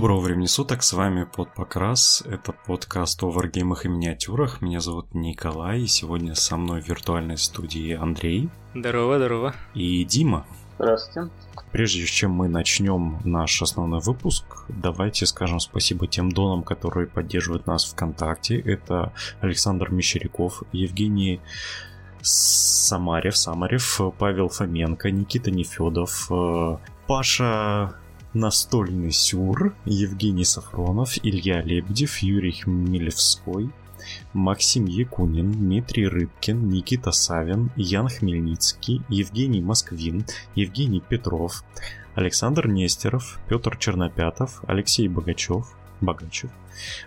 Доброго времени суток, с вами Под Покрас, это подкаст о варгеймах и миниатюрах, меня зовут Николай, и сегодня со мной в виртуальной студии Андрей. Здорово, здорово. И Дима. Здравствуйте. Прежде чем мы начнем наш основной выпуск, давайте скажем спасибо тем донам, которые поддерживают нас ВКонтакте. Это Александр Мещеряков, Евгений Самарев, Самарев, Павел Фоменко, Никита Нефедов, э, Паша Настольный Сюр, Евгений Сафронов, Илья Лебедев, Юрий Хмелевской, Максим Якунин, Дмитрий Рыбкин, Никита Савин, Ян Хмельницкий, Евгений Москвин, Евгений Петров, Александр Нестеров, Петр Чернопятов, Алексей Богачев, Богачев,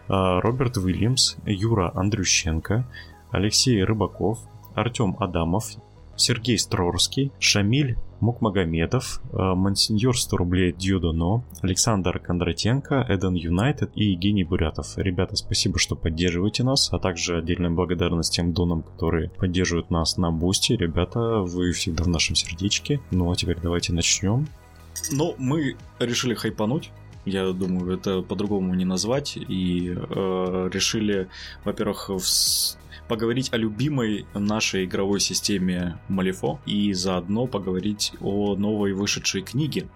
а, Роберт Уильямс, Юра Андрющенко, Алексей Рыбаков, Артем Адамов, Сергей Строрский, Шамиль Мукмагомедов, э, Монсеньор 100 рублей Дьюдоно, Александр Кондратенко, Eden United и Евгений Бурятов. Ребята, спасибо, что поддерживаете нас, а также отдельная благодарность тем донам, которые поддерживают нас на Boosty. Ребята, вы всегда в нашем сердечке. Ну а теперь давайте начнем. Ну, мы решили хайпануть. Я думаю, это по-другому не назвать. И э, решили, во-первых, в поговорить о любимой нашей игровой системе Малифо и заодно поговорить о новой вышедшей книге,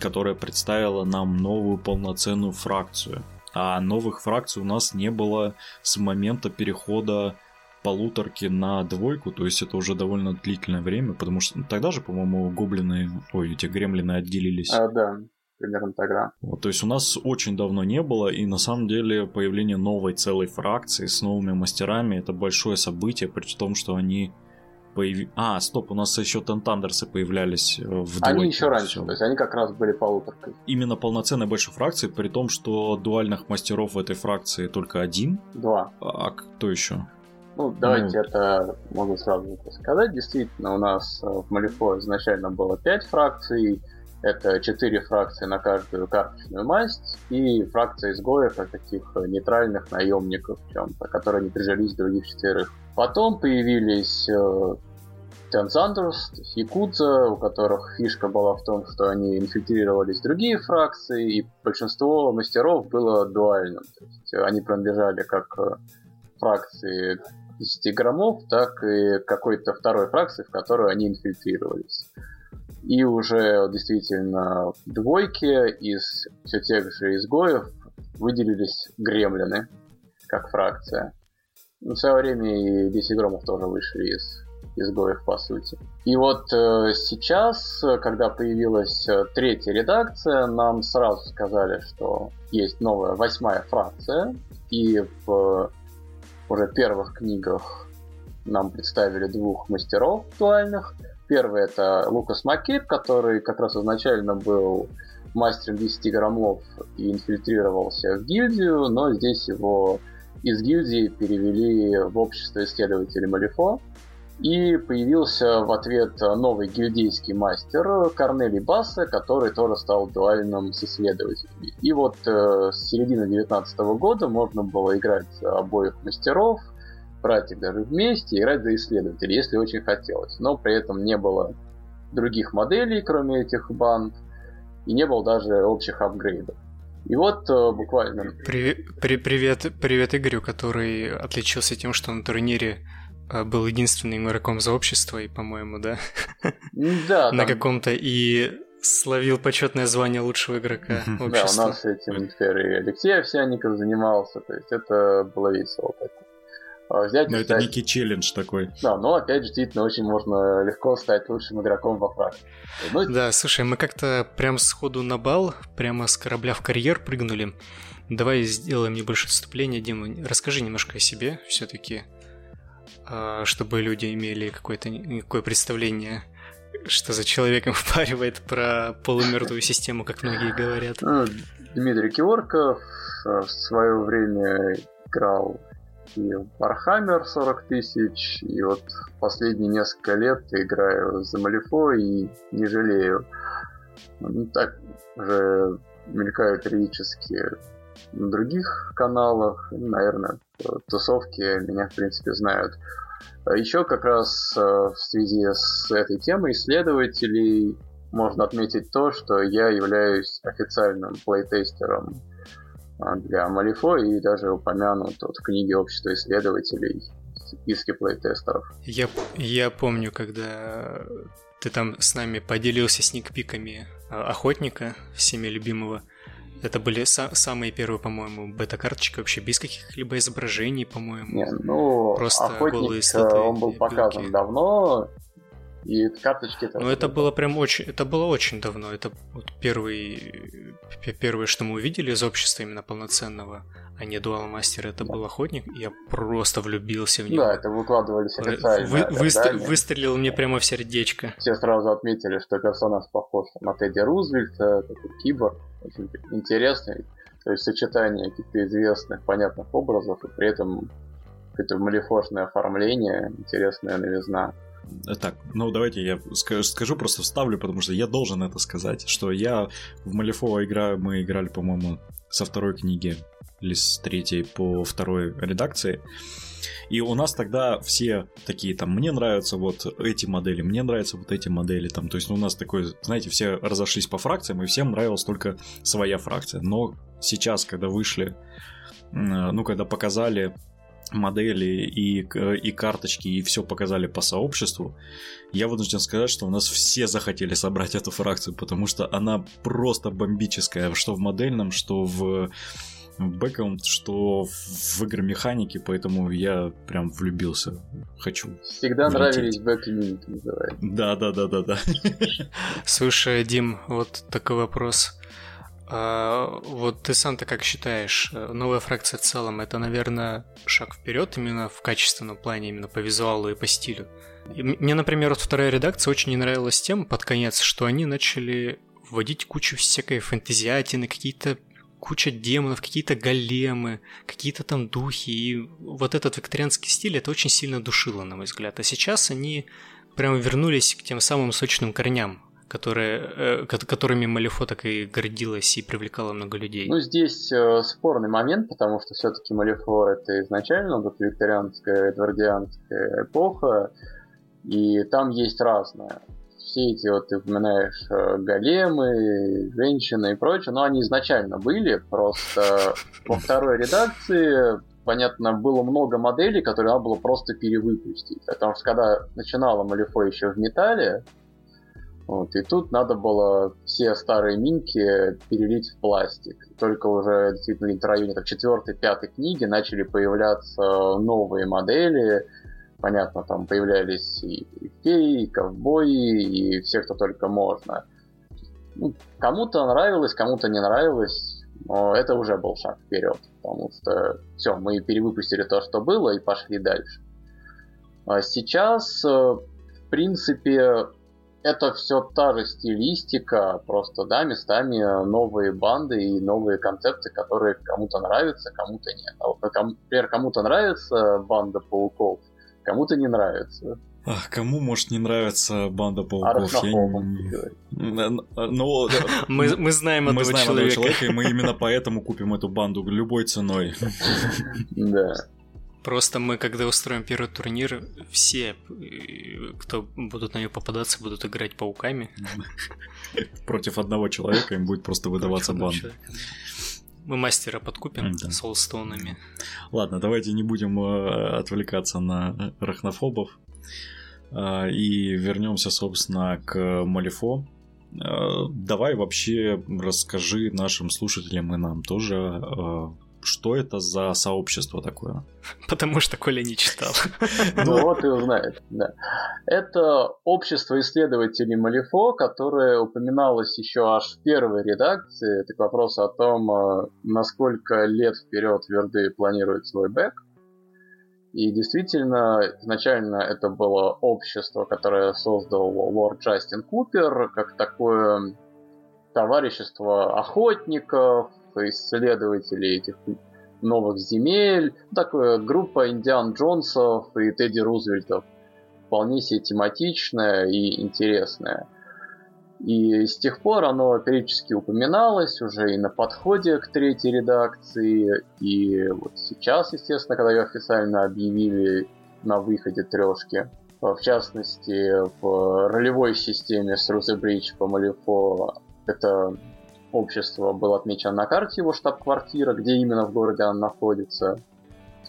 которая представила нам новую полноценную фракцию. А новых фракций у нас не было с момента перехода полуторки на двойку, то есть это уже довольно длительное время, потому что ну, тогда же, по-моему, гоблины, ой, эти гремлины отделились. А, да, примерно тогда. Вот, то есть у нас очень давно не было, и на самом деле появление новой целой фракции с новыми мастерами это большое событие, при том, что они появи... А, стоп, у нас еще Тентандерсы появлялись э, в двойке. Они еще раньше, все. то есть они как раз были полуторкой. Именно полноценной большой фракции, при том, что дуальных мастеров в этой фракции только один. Два. А кто еще? Ну, давайте ну... это могу сразу сказать. Действительно, у нас э, в Малифо изначально было пять фракций, это четыре фракции на каждую карточную масть и фракция изгоев, а таких нейтральных наемников чем-то, которые не прижились других четверых. Потом появились э, Тянзандерс, Якудза, у которых фишка была в том, что они инфильтрировались в другие фракции, и большинство мастеров было дуальным. То есть они принадлежали как э, фракции 10 граммов, так и какой-то второй фракции, в которую они инфильтрировались. И уже действительно двойки из все тех же изгоев выделились гремлины, как фракция. Ну, в свое время и 10 громов тоже вышли из изгоев, по сути. И вот э, сейчас, когда появилась э, третья редакция, нам сразу сказали, что есть новая восьмая фракция, и в уже первых книгах нам представили двух мастеров актуальных – Первый это Лукас Маккейб, который как раз изначально был мастером 10 граммов и инфильтрировался в гильдию, но здесь его из гильдии перевели в общество исследователей Малифо. И появился в ответ новый гильдейский мастер Корнелий Басса, который тоже стал дуальным с исследователями. И вот э, с середины 19 года можно было играть обоих мастеров, брать их даже вместе, играть за исследователей, если очень хотелось. Но при этом не было других моделей, кроме этих банд, и не было даже общих апгрейдов. И вот э, буквально... Привет, при, привет, привет Игорю, который отличился тем, что на турнире э, был единственным игроком за общество, и, по-моему, да? Да. На каком-то и словил почетное звание лучшего игрока общества. Да, у нас этим и Алексей Овсянников занимался, то есть это было весело. Так. А, взять но это некий челлендж такой. Да, но опять же, действительно, очень можно легко стать лучшим игроком во фракции. Ну, да, слушай, мы как-то прям сходу на бал, прямо с корабля в карьер прыгнули. Давай сделаем небольшое вступление, Дима. Расскажи немножко о себе все-таки, а, чтобы люди имели какое-то какое представление, что за человеком впаривает про полумертвую систему, как многие говорят. Ну, Дмитрий Киворков в свое время играл и Warhammer 40 тысяч, и вот последние несколько лет играю за Малифо и не жалею. Ну, так же мелькаю периодически на других каналах, наверное, тусовки меня, в принципе, знают. А Еще как раз э, в связи с этой темой исследователей можно отметить то, что я являюсь официальным плейтестером для Малифо и даже упомянут вот, в книге Общества исследователей списке плейтестеров. Я, я помню, когда ты там с нами поделился сникпиками а, охотника, всеми любимого. Это были са- самые первые, по-моему, бета-карточки вообще без каких-либо изображений, по-моему. Не, ну, Просто охотник, голые статуи, он был показан белки. давно, и карточки это. Ну, это было прям очень. Это было очень давно. Это вот первый. Первое, что мы увидели из общества именно полноценного, а не Дуал Мастер, это да. был охотник. Я просто влюбился в него. Да, это выкладывались официально. Вы, выстр... Выстрелил мне прямо в сердечко. Все сразу отметили, что персонаж похож на Тедди Рузвельта, такой киборг. Очень интересный. То есть сочетание каких-то известных, понятных образов, и при этом какое-то малифошное оформление, интересная новизна. Э, так, ну давайте я скажу, просто вставлю, потому что я должен это сказать, что я в Малифо играю, мы играли, по-моему, со второй книги или с третьей по второй редакции. И у нас тогда все такие там, мне нравятся вот эти модели, мне нравятся вот эти модели, там, то есть у нас такой, знаете, все разошлись по фракциям, и всем нравилась только своя фракция. Но сейчас, когда вышли, ну, когда показали модели и, и карточки, и все показали по сообществу, я вынужден сказать, что у нас все захотели собрать эту фракцию, потому что она просто бомбическая, что в модельном, что в бэкграунд, что в игры механики, поэтому я прям влюбился. Хочу. Всегда влететь. нравились бэк называют. Да, да, да, да, да. Слушай, Дим, вот такой вопрос. А, вот ты сам-то как считаешь, э, новая фракция в целом это, наверное, шаг вперед именно в качественном плане, именно по визуалу и по стилю? Мне, например, вот вторая редакция очень не нравилась тем под конец, что они начали вводить кучу всякой фэнтезиатины, какие-то куча демонов, какие-то големы, какие-то там духи. И вот этот викторианский стиль, это очень сильно душило, на мой взгляд. А сейчас они прямо вернулись к тем самым сочным корням, которые, э, которыми Малифо так и гордилась и привлекала много людей. Ну, здесь э, спорный момент, потому что все-таки Малифо это изначально вот викторианская, эдвардианская эпоха, и там есть разное. Все эти, вот ты упоминаешь, э, големы, женщины и прочее, но они изначально были, просто во второй редакции понятно, было много моделей, которые надо было просто перевыпустить. Потому что когда начинала Малифо еще в металле, вот, и тут надо было все старые минки перелить в пластик. Только уже действительно в районе четвертой, пятой книги начали появляться новые модели. Понятно, там появлялись и феи, и ковбои, и все, кто только можно. Ну, кому-то нравилось, кому-то не нравилось, но это уже был шаг вперед, потому что все, мы перевыпустили то, что было, и пошли дальше. А сейчас, э, в принципе, это все та же стилистика, просто, да, местами новые банды и новые концепции, которые кому-то нравятся, кому-то нет. А вот, например, кому-то нравится банда пауков, кому-то не нравится. Ах, кому может не нравится банда пауков? Я... Ну, мы, мы знаем этого мы знаем человека. этого человека, и мы именно поэтому купим эту банду любой ценой. Да. Просто мы, когда устроим первый турнир, все, э, кто будут на нее попадаться, будут играть пауками. Против одного человека им будет просто выдаваться бан. Мы мастера подкупим да. солстоунами. Ладно, давайте не будем э, отвлекаться на рахнофобов. Э, и вернемся, собственно, к Малифо. Давай вообще расскажи нашим слушателям и нам тоже что это за сообщество такое? Потому что Коля не читал. Ну вот и узнает, да. Это общество исследователей Малифо, которое упоминалось еще аж в первой редакции. Это к вопросу о том, э, насколько лет вперед Верды планирует свой бэк. И действительно, изначально это было общество, которое создал лорд Джастин Купер, как такое товарищество охотников, исследователей этих новых земель. Такая группа Индиан Джонсов и Тедди Рузвельтов. Вполне себе тематичная и интересная. И с тех пор оно периодически упоминалось уже и на подходе к третьей редакции. И вот сейчас, естественно, когда ее официально объявили на выходе трешки, в частности, в ролевой системе с Бридж по Малифо это общества был отмечен на карте его штаб-квартира, где именно в городе он находится.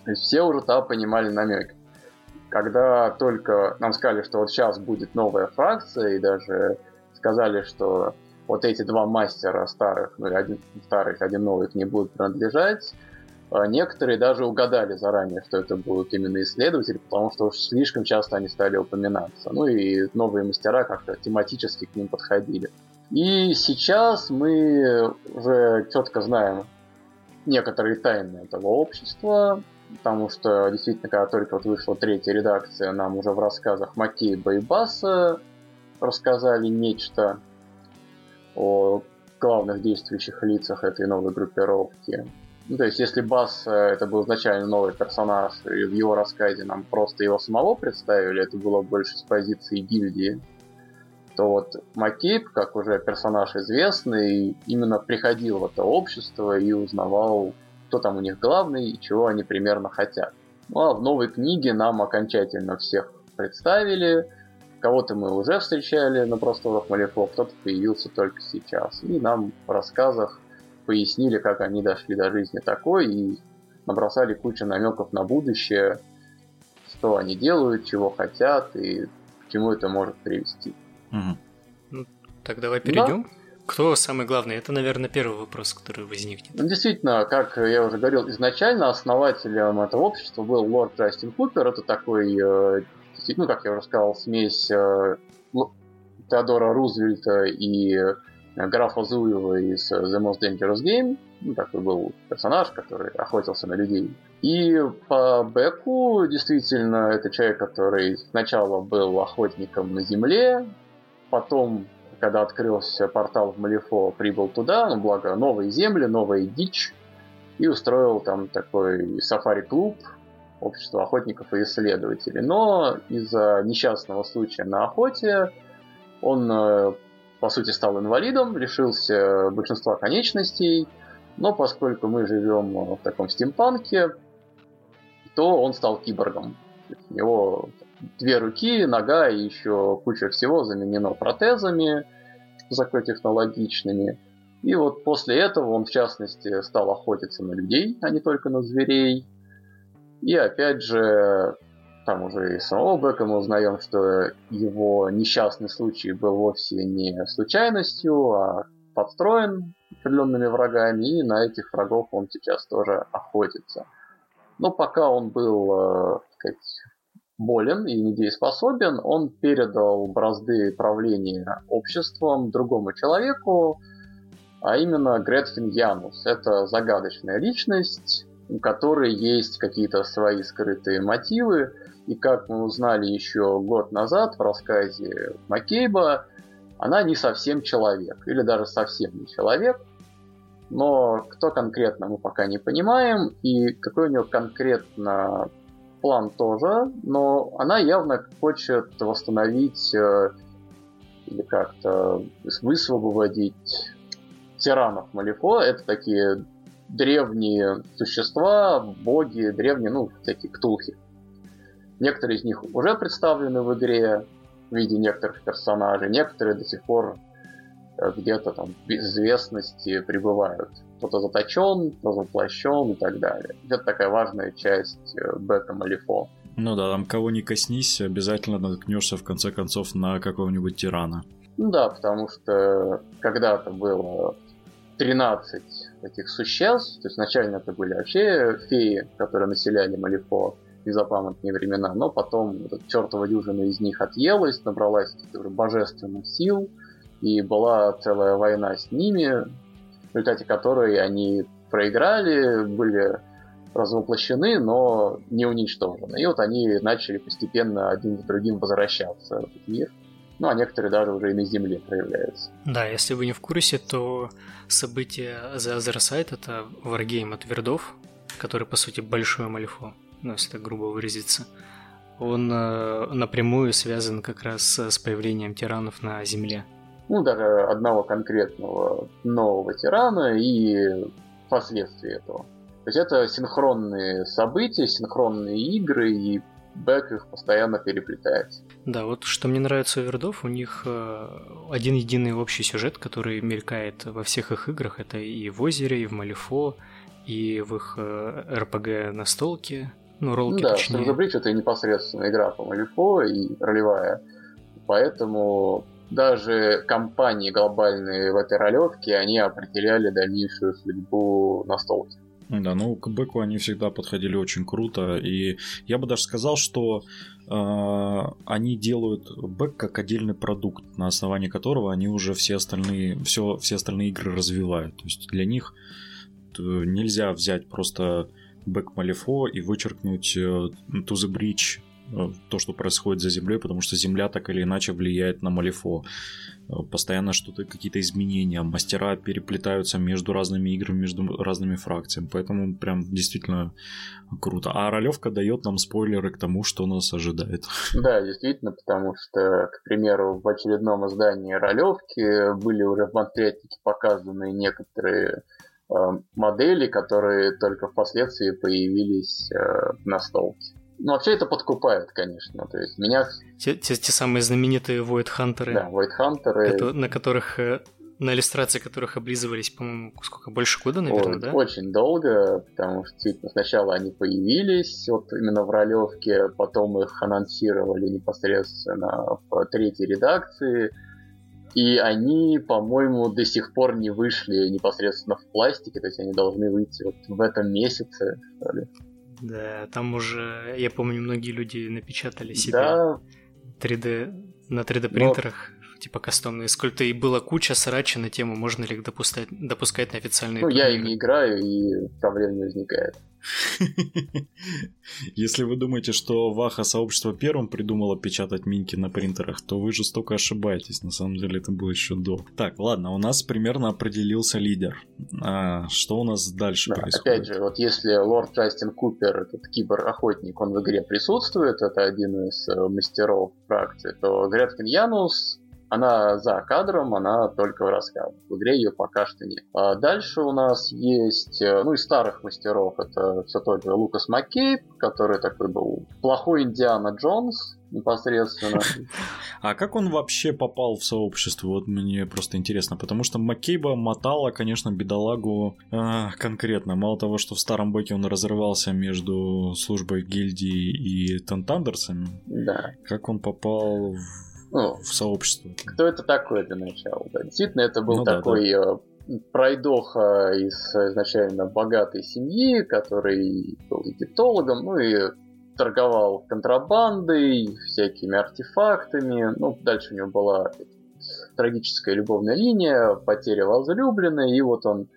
То все уже там понимали намек. Когда только нам сказали, что вот сейчас будет новая фракция, и даже сказали, что вот эти два мастера старых, ну один старый, один новый ним будут принадлежать, а некоторые даже угадали заранее, что это будут именно исследователи, потому что уж слишком часто они стали упоминаться. Ну и новые мастера как-то тематически к ним подходили. И сейчас мы уже четко знаем некоторые тайны этого общества, потому что действительно, когда только вот вышла третья редакция, нам уже в рассказах Маккейба и Басса рассказали нечто о главных действующих лицах этой новой группировки. Ну, то есть, если Бас э, это был изначально новый персонаж, и в его рассказе нам просто его самого представили, это было больше с позиции гильдии, то вот Маккейб, как уже персонаж известный, именно приходил в это общество и узнавал, кто там у них главный и чего они примерно хотят. Ну а в новой книге нам окончательно всех представили, кого-то мы уже встречали на просторах Малифо, кто-то появился только сейчас. И нам в рассказах пояснили, как они дошли до жизни такой, и набросали кучу намеков на будущее, что они делают, чего хотят и к чему это может привести. Угу. Ну, так давай перейдем. Да. Кто самый главный? Это, наверное, первый вопрос, который возникнет. Ну, действительно, как я уже говорил, изначально основателем этого общества был лорд Джастин Купер. Это такой, э, ну, как я уже сказал, смесь э, Теодора Рузвельта и графа Зуева из The Most Dangerous Game. Ну, такой был персонаж, который охотился на людей. И по Беку, действительно, это человек, который сначала был охотником на земле, потом, когда открылся портал в Малифо, прибыл туда, ну, благо, новые земли, новая дичь, и устроил там такой сафари-клуб, общество охотников и исследователей. Но из-за несчастного случая на охоте он э, по сути, стал инвалидом, лишился большинства конечностей, но поскольку мы живем в таком стимпанке, то он стал киборгом. У него две руки, нога и еще куча всего заменено протезами высокотехнологичными. И вот после этого он, в частности, стал охотиться на людей, а не только на зверей. И опять же, там уже и самого Бека мы узнаем, что его несчастный случай был вовсе не случайностью, а подстроен определенными врагами, и на этих врагов он сейчас тоже охотится. Но пока он был, э, сказать, болен и недееспособен, он передал бразды правления обществом другому человеку, а именно Гретхен Янус. Это загадочная личность, у которой есть какие-то свои скрытые мотивы, и как мы узнали еще год назад в рассказе Маккейба, она не совсем человек, или даже совсем не человек. Но кто конкретно мы пока не понимаем, и какой у нее конкретно план тоже, но она явно хочет восстановить э, или как-то высвободить тиранов Малифо. Это такие древние существа, боги, древние, ну, всякие ктулхи. Некоторые из них уже представлены в игре в виде некоторых персонажей, некоторые до сих пор э, где-то там в известности пребывают. Кто-то заточен, кто воплощен и так далее. Это такая важная часть э, бета Малифо. Ну да, там кого не коснись, обязательно наткнешься в конце концов на какого-нибудь тирана. Ну да, потому что когда-то было 13 таких существ, то есть изначально это были вообще феи, которые населяли Малифо, незапамятные времена, но потом этот чертова дюжина из них отъелась, набралась божественных сил, и была целая война с ними, результате которой они проиграли, были развоплощены, но не уничтожены. И вот они начали постепенно один за другим возвращаться в этот мир. Ну, а некоторые даже уже и на Земле проявляются. Да, если вы не в курсе, то событие The Other Side — это варгейм от Вердов, который, по сути, большой Малифо ну, если так грубо выразиться, он э, напрямую связан как раз с появлением тиранов на Земле. Ну, даже одного конкретного нового тирана и последствия этого. То есть это синхронные события, синхронные игры, и бэк их постоянно переплетается. Да, вот что мне нравится у Вердов, у них э, один единый общий сюжет, который мелькает во всех их играх. Это и в Озере, и в Малифо, и в их э, РПГ на столке. Ну, роллки ну, да, точнее. Streams of это непосредственно игра по Малифо и ролевая. Поэтому даже компании глобальные в этой ролевке, они определяли дальнейшую судьбу настолки. Да, ну к бэку они всегда подходили очень круто, и я бы даже сказал, что э, они делают бэк как отдельный продукт, на основании которого они уже все остальные, все, все остальные игры развивают. То есть для них э, нельзя взять просто бэк Малифо и вычеркнуть э, To the Bridge то, что происходит за землей, потому что земля так или иначе влияет на Малифо. Э, постоянно что-то, какие-то изменения, мастера переплетаются между разными играми, между разными фракциями, поэтому прям действительно круто. А ролевка дает нам спойлеры к тому, что нас ожидает. Да, действительно, потому что, к примеру, в очередном издании ролевки были уже в Монтретике показаны некоторые э, модели, которые только впоследствии появились э, на столке. Ну, вообще это подкупает, конечно. То есть меня... Те, те, те самые знаменитые Void Hunter. Да, Void Hunter. На которых э, на иллюстрации которых облизывались, по-моему, сколько, больше года, наверное, Ой, да? Очень долго, потому что типа, сначала они появились вот именно в ролевке, потом их анонсировали непосредственно в третьей редакции, и они, по-моему, до сих пор не вышли непосредственно в пластике, то есть они должны выйти вот в этом месяце, что ли. Да, там уже, я помню, многие люди напечатали себе да. 3D на 3D принтерах, Но... типа кастомные сколько и была куча срача на тему, можно ли их допускать, допускать на официальные Ну, турниры. я и не играю, и проблем не возникает. Если вы думаете, что Ваха сообщество первым придумало печатать минки на принтерах, то вы жестоко ошибаетесь. На самом деле это было еще до. Так, ладно, у нас примерно определился лидер. А, что у нас дальше да, происходит? Опять же, вот если лорд Джастин Купер, этот кибер-охотник, он в игре присутствует, это один из э, мастеров фракции, то Греткин Янус она за кадром, она только в рассказе. В игре ее пока что нет. А дальше у нас есть, э, ну, из старых мастеров, это все тот же Лукас Маккейб, который такой был плохой Индиана Джонс, непосредственно. А как он вообще попал в сообщество? Вот мне просто интересно, потому что Маккейба мотала, конечно, бедолагу э, конкретно. Мало того, что в старом бэке он разрывался между службой гильдии и Тентандерсами. Да. Как он попал в ну, в сообщество. Кто это такой для начала? Да? Действительно, это был ну, такой да, да. Э, пройдоха из изначально богатой семьи, который был египтологом, ну и торговал контрабандой, всякими артефактами. Ну, дальше у него была трагическая любовная линия, потеря возлюбленной, и вот он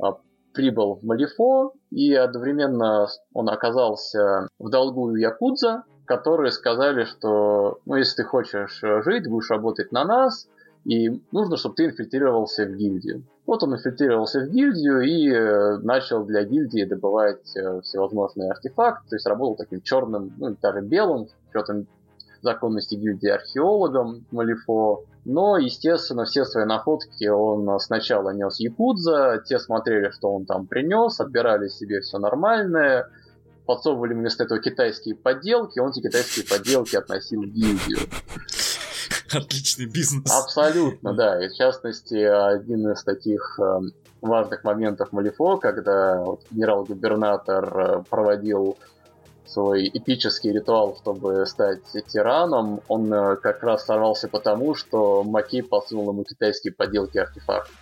а, прибыл в Малифо, и одновременно он оказался в долгу у Якудза, которые сказали, что ну, если ты хочешь э, жить, будешь работать на нас, и нужно, чтобы ты инфильтрировался в гильдию. Вот он инфильтрировался в гильдию и э, начал для гильдии добывать э, всевозможные артефакты, то есть работал таким черным, ну, даже белым, учетом законности гильдии археологом Малифо. Но, естественно, все свои находки он сначала нес Якудза, те смотрели, что он там принес, отбирали себе все нормальное, подсовывали вместо этого китайские подделки, он эти китайские подделки относил в гильдию. Отличный бизнес. Абсолютно, да. И в частности, один из таких э, важных моментов Малифо, когда вот, генерал-губернатор э, проводил свой эпический ритуал, чтобы стать тираном, он э, как раз сорвался потому, что Макей подсунул ему китайские подделки артефактов.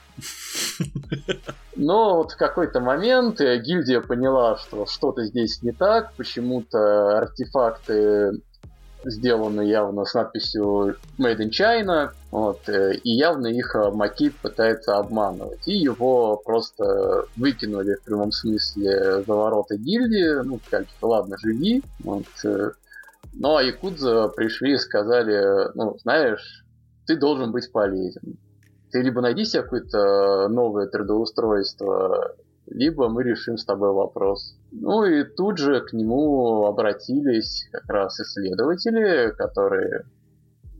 Но вот в какой-то момент э, гильдия поняла, что что-то здесь не так, почему-то артефакты сделаны явно с надписью Made in China, вот, э, и явно их э, Макит пытается обманывать. И его просто выкинули в прямом смысле за ворота гильдии, ну, что ладно, живи. Вот. Ну, а Якудза пришли и сказали, ну, знаешь, ты должен быть полезен ты либо найди себе какое-то новое трудоустройство, либо мы решим с тобой вопрос. Ну и тут же к нему обратились как раз исследователи, которые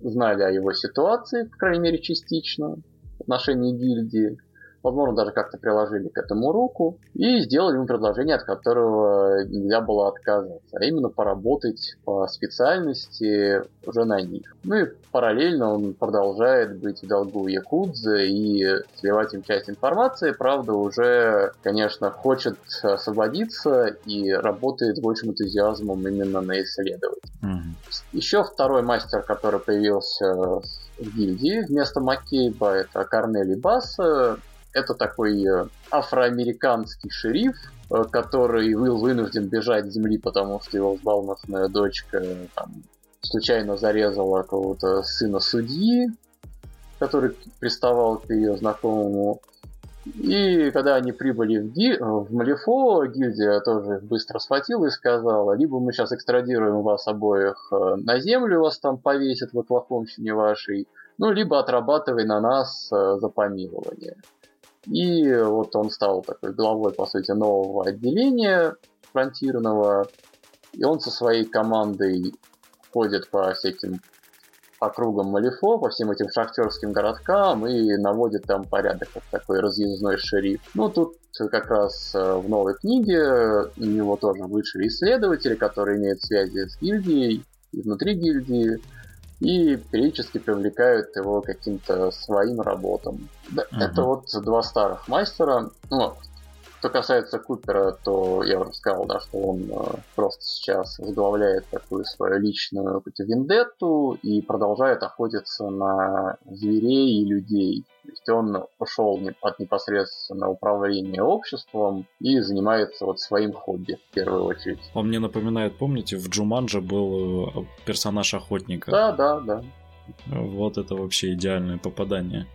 знали о его ситуации, по крайней мере, частично в отношении гильдии. Возможно, даже как-то приложили к этому руку и сделали ему предложение, от которого нельзя было отказаться, а именно поработать по специальности уже на них. Ну и параллельно он продолжает быть в долгу Якудзы и сливать им часть информации, правда, уже, конечно, хочет освободиться и работает с большим энтузиазмом именно на исследовать. Mm-hmm. Еще второй мастер, который появился в гильдии вместо Маккейба, это Корнели Басс. Это такой э, афроамериканский шериф, э, который был вынужден бежать с земли, потому что его взбалмошная дочка там, случайно зарезала какого-то сына судьи, который приставал к ее знакомому. И когда они прибыли в, Ги... в Малифо, гильдия тоже быстро схватила и сказала, либо мы сейчас экстрадируем вас обоих э, на землю, вас там повесят в отлахомщине вашей, ну, либо отрабатывай на нас за помилование. И вот он стал такой главой, по сути, нового отделения фронтирного. И он со своей командой ходит по всяким округам Малифо, по всем этим шахтерским городкам и наводит там порядок, как такой разъездной шериф. Ну, тут как раз э, в новой книге у него тоже вышли исследователи, которые имеют связи с гильдией и внутри гильдии и периодически привлекают его каким-то своим работам. Да, угу. Это вот два старых мастера. Ну, что касается Купера, то я уже сказал, да, что он э, просто сейчас возглавляет такую свою личную какую вендетту и продолжает охотиться на зверей и людей. То есть он ушел от непосредственно управления обществом и занимается вот своим хобби в первую очередь. Он мне напоминает, помните, в Джуманже был э, персонаж охотника. Да, да, да. Вот это вообще идеальное попадание.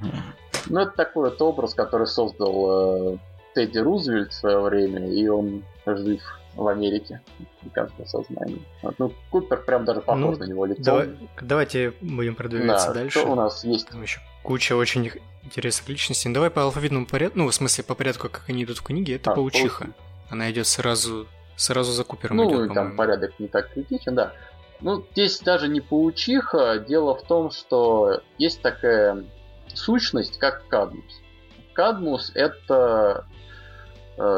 Ну, это такой вот образ, который создал э, Тедди Рузвельт в свое время, и он жив в Америке, в каждом сознании. Вот, ну, Купер прям даже похож ну, на него лицом. Давай, давайте будем продвигаться да, дальше. Что у нас есть? Там еще куча очень интересных личностей. Ну, давай по алфавитному порядку, ну, в смысле, по порядку, как они идут в книге, это а, паучиха. Паучиха. Она идет сразу, сразу за Купером Ну, идет, там порядок не так критичен, да. Ну, здесь даже не паучиха. Дело в том, что есть такая сущность, как кадмус. Кадмус — это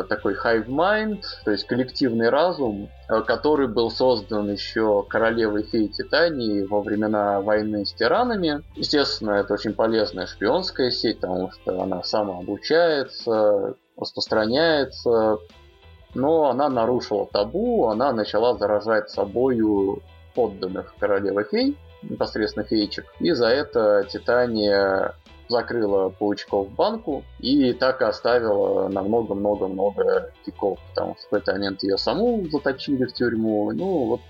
такой hive mind, то есть коллективный разум, э, который был создан еще королевой феи Титании во времена войны с тиранами. Естественно, это очень полезная шпионская сеть, потому что она самообучается, распространяется, но она нарушила табу, она начала заражать собою подданных королевы фей, непосредственно феечек, и за это Титания закрыла паучков в банку и так и оставила на много-много-много киков, потому что в какой-то момент ее саму заточили в тюрьму. Ну, вот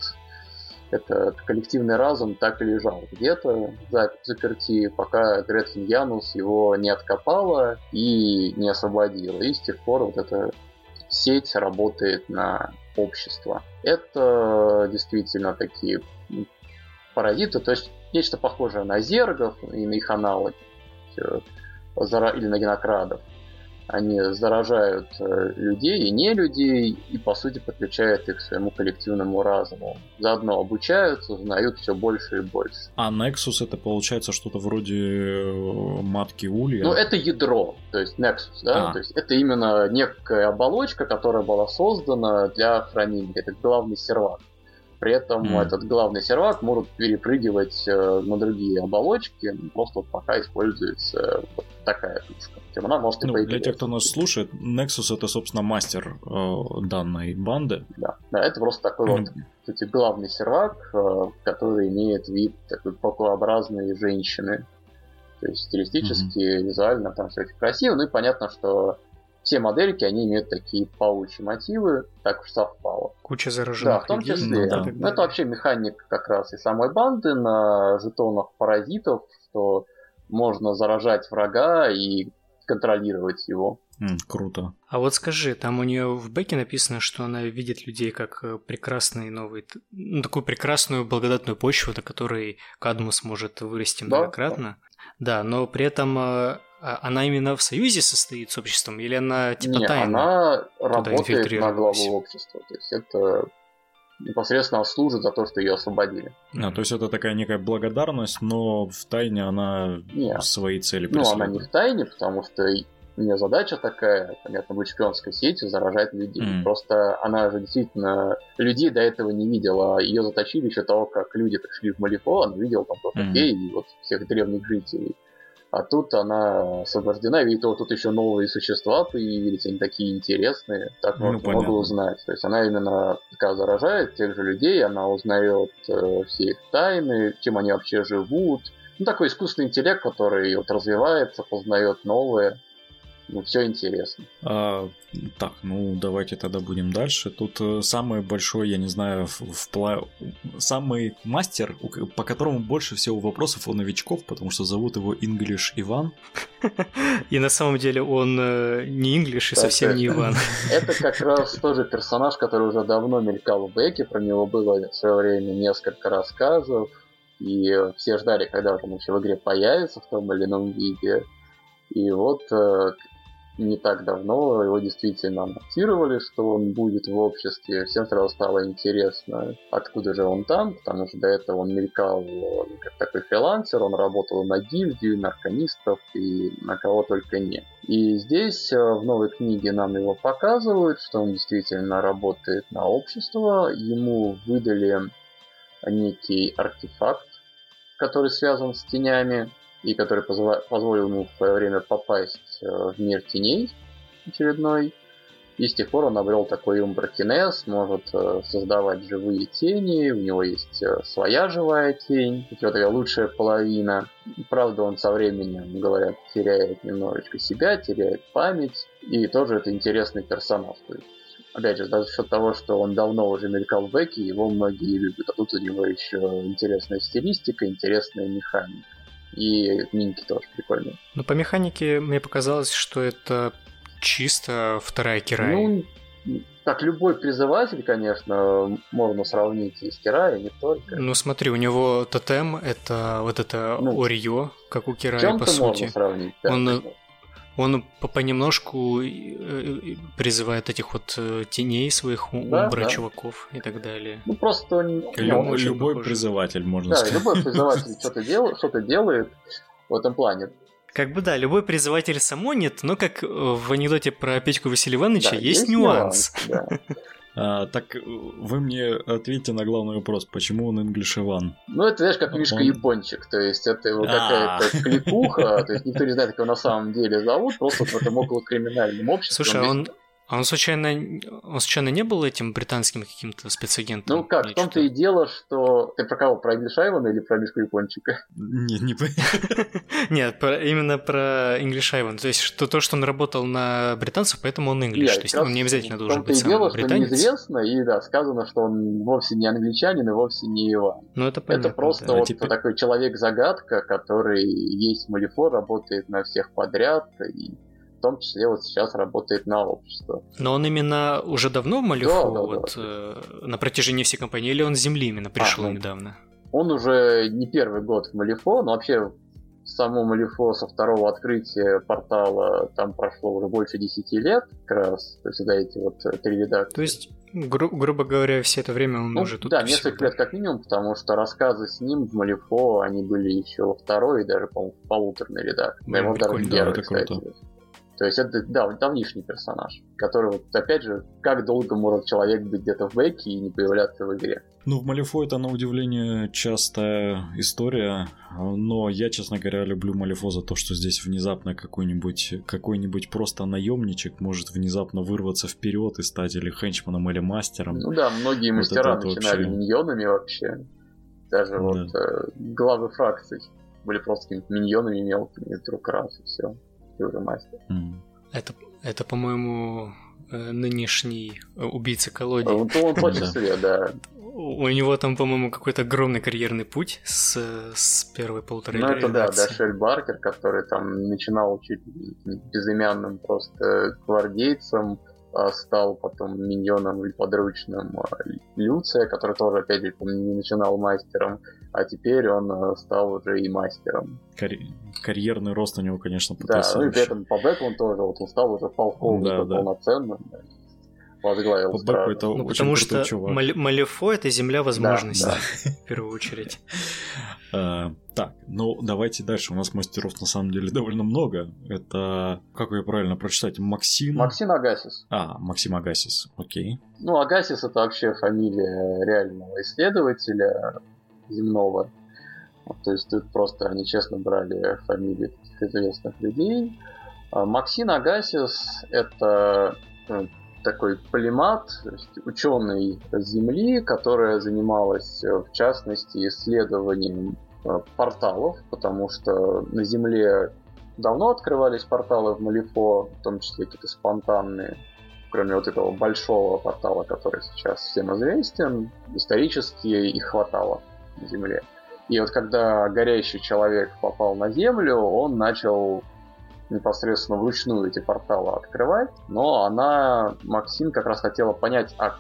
этот коллективный разум так и лежал где-то за заперти, пока Гретхен Янус его не откопала и не освободила. И с тех пор вот эта сеть работает на общество. Это действительно такие паразиты, то есть нечто похожее на зергов и на их аналоги. Э, или на генокрадов. Они заражают э, людей и не людей и, по сути, подключают их к своему коллективному разуму. Заодно обучаются, узнают все больше и больше. А Nexus это получается что-то вроде э, матки Улья? Ну, это ядро, то есть Nexus, да? А. То есть это именно некая оболочка, которая была создана для хранения. Это главный сервак. При этом mm. этот главный сервак может перепрыгивать э, на другие оболочки, просто пока используется вот такая фишка. Тем она может ну, Для тех, кто нас слушает, Nexus это, собственно, мастер э, данной банды. Да, да, это просто такой mm. вот кстати, главный сервак, э, который имеет вид такой покообразной женщины. То есть стилистически, mm-hmm. визуально там все очень красиво. Ну и понятно, что все модельки, они имеют такие паучьи мотивы, так уж совпало. Куча зараженных Да, в том числе. Ну, да. Ну, это вообще механик как раз и самой банды на жетонах паразитов, что можно заражать врага и контролировать его. Mm, круто. А вот скажи, там у нее в бэке написано, что она видит людей как э, прекрасные новые, ну, такую прекрасную благодатную почву, на которой Кадмус может вырасти многократно. Да, да но при этом э, она именно в союзе состоит с обществом, или она типа Не, тайна? она работает на главу общества. То есть это непосредственно служит за то, что ее освободили. А, то есть это такая некая благодарность, но в тайне она Не. свои цели преследует. Ну, она не в тайне, потому что у нее задача такая, понятно, быть шпионской сетью, заражать людей. Mm. Просто она же действительно людей до этого не видела. Ее заточили еще того, как люди пришли в Малифо, она видела там только mm. и вот всех древних жителей. А тут она освобождена, видит, вот тут еще новые существа появились, они такие интересные, так ну, можно много узнать. То есть она именно такая заражает тех же людей, она узнает э, все их тайны, чем они вообще живут. Ну, такой искусственный интеллект, который вот развивается, познает новое ну, все интересно. А, так, ну давайте тогда будем дальше. Тут э, самый большой, я не знаю, в, в пла... самый мастер, по которому больше всего вопросов у новичков, потому что зовут его English Иван. И на самом деле он э, не English и совсем не Иван. Это как раз тоже персонаж, который уже давно мелькал в Беке, про него было в свое время несколько рассказов, и все ждали, когда он еще в игре появится в том или ином виде. И вот э, не так давно его действительно анонсировали, что он будет в обществе. Всем сразу стало интересно, откуда же он там, потому что до этого он мелькал как такой фрилансер, он работал на гильдию, на и на кого только не. И здесь э, в новой книге нам его показывают, что он действительно работает на общество. Ему выдали некий артефакт, который связан с тенями, и который позволил ему в свое время попасть э, в мир теней очередной. И с тех пор он обрел такой умбракинез, может э, создавать живые тени, у него есть э, своя живая тень, вот такая лучшая половина. Правда, он со временем, говорят, теряет немножечко себя, теряет память, и тоже это интересный персонаж. То есть, опять же, за счет того, что он давно уже мелькал в Беке, его многие любят, а тут у него еще интересная стилистика, интересная механика. И миники тоже прикольные. Ну, по механике мне показалось, что это чисто вторая Кирай. Ну, так, любой призыватель, конечно, можно сравнить и с Кирай, не только. Ну, смотри, у него тотем — это вот это ну, Орио, как у Кирая, по сути. Можно сравнить, да, Он он понемножку э, призывает этих вот э, теней своих умбра да, чуваков и так далее. Ну просто он, Люб, любой похож. призыватель можно да, сказать. любой призыватель что-то делает, что-то делает в этом плане. Как бы да, любой призыватель самонит, но как в анекдоте про Петьку Василия Ивановича да, есть, есть нюанс. нюанс да. А, так вы мне ответьте на главный вопрос, почему он English Иван? Ну, это, знаешь, как Мишка он... Япончик, то есть это его какая-то кликуха, то есть никто не знает, как его на самом деле зовут, просто в этом около криминальном обществе. Слушай, он, а он случайно, он случайно не был этим британским каким-то спецагентом? Ну как, в том-то и дело, что... Ты про кого? Про English Ivan или про Мишку Япончика? Не, не Нет, именно про English Ivan. То есть что то, что он работал на британцев, поэтому он English. То есть он не обязательно должен быть сам дело, британец. что неизвестно, и да, сказано, что он вовсе не англичанин и вовсе не Иван. Ну это понятно. Это просто вот такой человек-загадка, который есть в Малифо, работает на всех подряд, и в том числе вот сейчас работает на общество. Но он именно уже давно в Малифо, да, вот, да. Э, на протяжении всей кампании, или он с Земли именно пришел а, ну, недавно? Он уже не первый год в Малифо, но вообще само Малифо со второго открытия портала там прошло уже больше 10 лет, как раз, то есть за эти вот э, три редакции. То есть, гру- грубо говоря, все это время он ну, уже тут... Да, несколько лет как минимум, потому что рассказы с ним в Малифо, они были еще во второй и даже, по-моему, в полуторной редакции. Даже первый, да, кстати. Круто. То есть это, да, давнишний персонаж, который, вот, опять же, как долго может человек быть где-то в бэке и не появляться в игре. Ну, в Малифо это, на удивление, частая история, но я, честно говоря, люблю Малифо за то, что здесь внезапно какой-нибудь какой-нибудь просто наемничек может внезапно вырваться вперед и стать или хенчманом, или мастером. Ну да, многие вот мастера начинали вообще... миньонами вообще. Даже да. вот э, главы фракций были просто какими-то миньонами мелкими, вдруг раз и все ты уже мастер. Mm. Это, это по-моему, э, нынешний э, убийца колодий. Он, он точно себе, да. У него там, по-моему, какой-то огромный карьерный путь с, с первой полторы Ну, это да, Дашель Баркер, который там начинал чуть безымянным просто гвардейцем, а стал потом миньоном и подручным а, Люция, который тоже, опять же, не начинал мастером, а теперь он а, стал уже и мастером. Карь... Карьерный рост у него, конечно, потрясающий. Да, ну и при этом по бэку он тоже, вот он стал уже полковником да, да. полноценным. Да. возглавил Бабеку это Ну, очень потому что чувак. Мал- Малифо — это земля возможностей, да. в первую очередь. Э, Так, ну давайте дальше. У нас мастеров на самом деле довольно много. Это, как ее правильно прочитать, Максим... Максим Агасис. А, Максим Агасис, окей. Ну, Агасис это вообще фамилия реального исследователя земного. То есть тут просто они честно брали фамилии таких известных людей. А Максим Агасис это ну, такой полимат, то ученый Земли, которая занималась э, в частности исследованием э, порталов, потому что на Земле давно открывались порталы в Малифо, в том числе какие-то спонтанные кроме вот этого большого портала, который сейчас всем известен, исторически их хватало на Земле. И вот когда горящий человек попал на Землю, он начал непосредственно вручную эти порталы открывать, но она, Максим, как раз хотела понять, а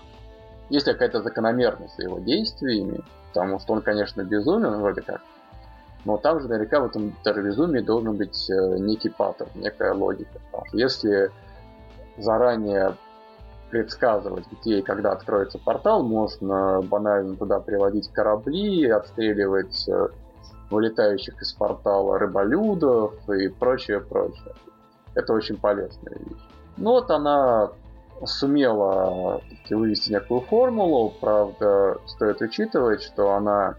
есть ли какая-то закономерность за его действиями, потому что он, конечно, безумен вроде как, но там же наверняка в этом даже безумии должен быть э, некий паттерн, некая логика. Если заранее предсказывать, где и когда откроется портал, можно банально туда приводить корабли, отстреливать э, вылетающих из портала рыболюдов и прочее, прочее. Это очень полезная вещь. Ну вот она сумела таки вывести некую формулу, правда, стоит учитывать, что она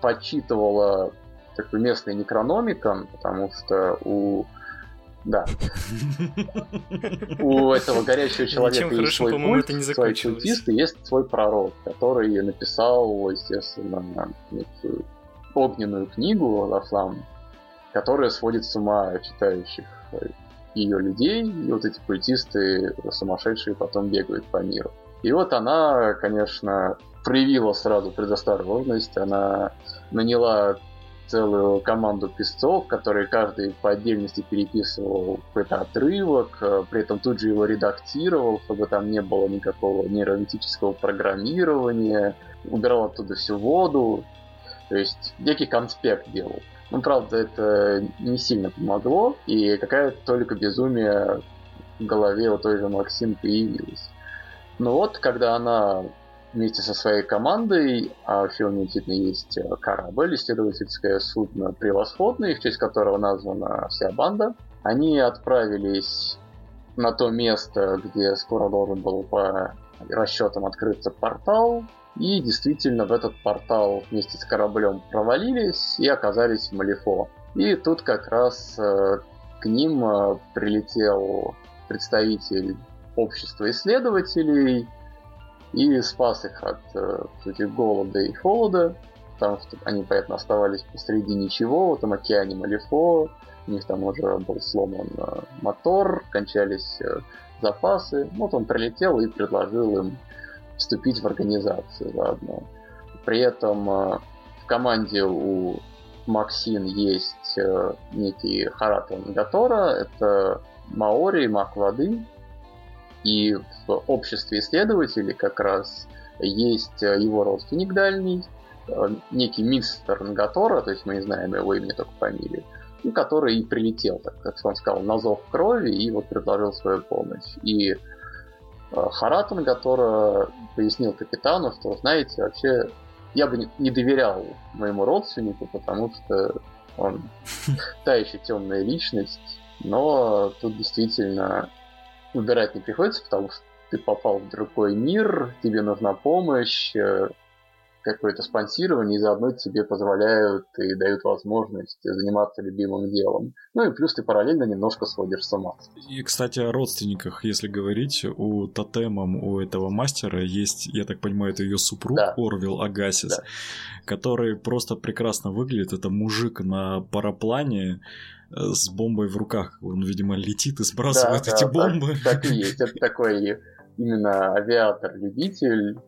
подсчитывала такой местный некрономикон, потому что у да. У этого горячего человека Ничем есть свой по-моему, культ, это не свои закончилось. культисты, есть свой пророк, который написал, естественно, некую огненную книгу Лафлам, которая сводит с ума читающих ее людей, и вот эти культисты сумасшедшие потом бегают по миру. И вот она, конечно, проявила сразу предосторожность, она наняла целую команду писцов, которые каждый по отдельности переписывал какой-то отрывок, при этом тут же его редактировал, чтобы там не было никакого нейролитического программирования, убирал оттуда всю воду, то есть некий конспект делал. Ну, правда, это не сильно помогло, и какая-то только безумие в голове у той же Максим появилась. Но вот, когда она вместе со своей командой, а у нее действительно есть корабль, исследовательское судно превосходное, в честь которого названа вся банда. Они отправились на то место, где скоро должен был по расчетам открыться портал, и действительно в этот портал вместе с кораблем провалились и оказались в Малифо. И тут как раз э, к ним э, прилетел представитель общества исследователей, и спас их от э, этих голода и холода, потому что они, понятно, оставались посреди ничего, в этом океане Малифо, у них там уже был сломан мотор, кончались запасы. Вот он прилетел и предложил им вступить в организацию заодно. При этом э, в команде у Максин есть э, некий Харата Нагатора, это Маори, маг воды, и в обществе исследователей как раз есть э, его родственник дальний, некий мистер Нагатора, то есть мы не знаем его имени, только фамилию, ну, который и прилетел, так как он сказал, на зов крови и вот предложил свою помощь. И э, Харата Нагатора пояснил капитану, что, знаете, вообще я бы не- не доверял моему родственнику, потому что он та еще темная личность, но тут действительно выбирать не приходится, потому что ты попал в другой мир, тебе нужна помощь, э, какое-то спонсирование, и заодно тебе позволяют и дают возможность заниматься любимым делом. Ну и плюс ты параллельно немножко сводишь с ума. И, кстати, о родственниках, если говорить, у тотемом у этого мастера есть, я так понимаю, это ее супруг Да. Орвил Агасис, Да. который просто прекрасно выглядит. Это мужик на параплане э, с бомбой в руках. Он, видимо, летит и сбрасывает Да, эти да, бомбы. Так, так и есть. Это такой именно авиатор-любитель,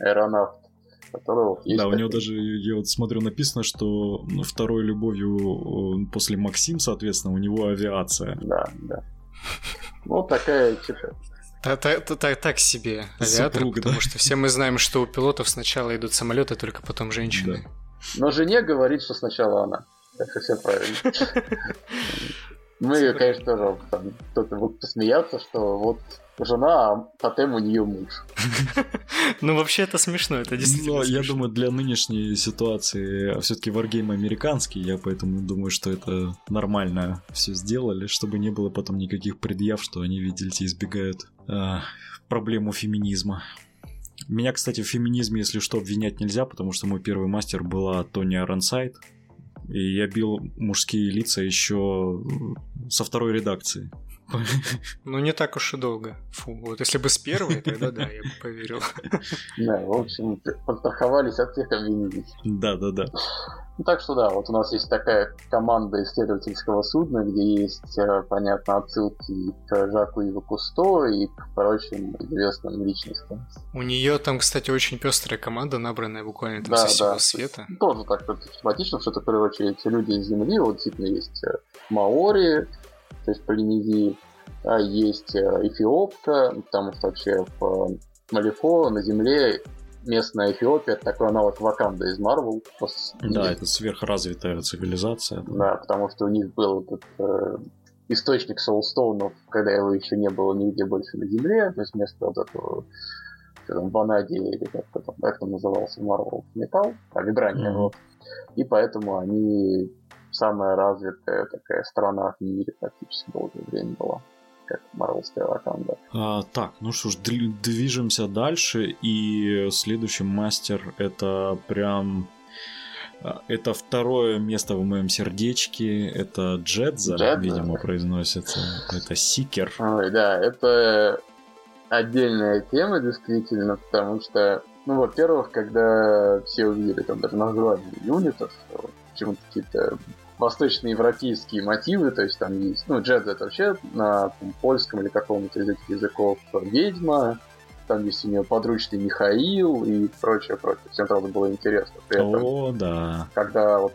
аэронавт, которого есть Да, у него даже, я вот смотрю, написано, что ну, второй любовью э, после Максим, соответственно, у него авиация. Да, да. Вот такая чита. Та- та- та- та- Так себе авиатор, Супруг, потому да. что все мы знаем, что у пилотов сначала идут самолеты, только потом женщины. Но жене говорит, что сначала она. Так что все правильно. Мы, конечно, тоже там, кто-то будет посмеяться, что вот жена, а тотем у нее муж. Ну, вообще это смешно, это действительно Но я думаю, для нынешней ситуации все-таки Wargame американский, я поэтому думаю, что это нормально все сделали, чтобы не было потом никаких предъяв, что они, видите, избегают э, проблему феминизма. Меня, кстати, в феминизме, если что, обвинять нельзя, потому что мой первый мастер была Тони Аронсайд, и я бил мужские лица еще со второй редакции. Ну, не так уж и долго. Фу, вот если бы с первой, тогда да, я бы поверил. Да, в общем, подстраховались от всех обвинений. Да, да, да. Ну, так что да, вот у нас есть такая команда исследовательского судна, где есть, э, понятно, отсылки к Жаку Ива Кусто и к прочим известным личностям. У нее там, кстати, очень пестрая команда, набранная буквально там да, со всего да. света. Тоже так тематично, что это, в первую очередь, люди из Земли, вот действительно есть э, Маори, то есть Полинезии, а есть э, Эфиопка, потому что вообще в э, Малифо на Земле местная Эфиопия это такой аналог Ваканда из Марвел. Да, это сверхразвитая цивилизация. Да, потому что у них был этот э, источник Соулстоунов, когда его еще не было нигде больше на Земле, то есть вместо вот этого там, ванадия или как, там, как там назывался Марвел металл, а вибрания, mm-hmm. вот. И поэтому они самая развитая такая страна в мире практически долгое время была как Марвелская Ваканда. А, так, ну что ж, движемся дальше, и следующий мастер это прям а, это второе место в моем сердечке. Это Джедза, Джедза? видимо, произносится. Это Сикер. Ой, да, это отдельная тема, действительно, потому что, ну, во-первых, когда все увидели там даже название юнитов, почему-то какие-то восточноевропейские мотивы, то есть там есть, ну, джаз это вообще на там, польском или каком-то из этих языков ведьма, там есть у нее подручный Михаил и прочее, прочее. Всем, правда, было интересно. При этом, О, да. Когда вот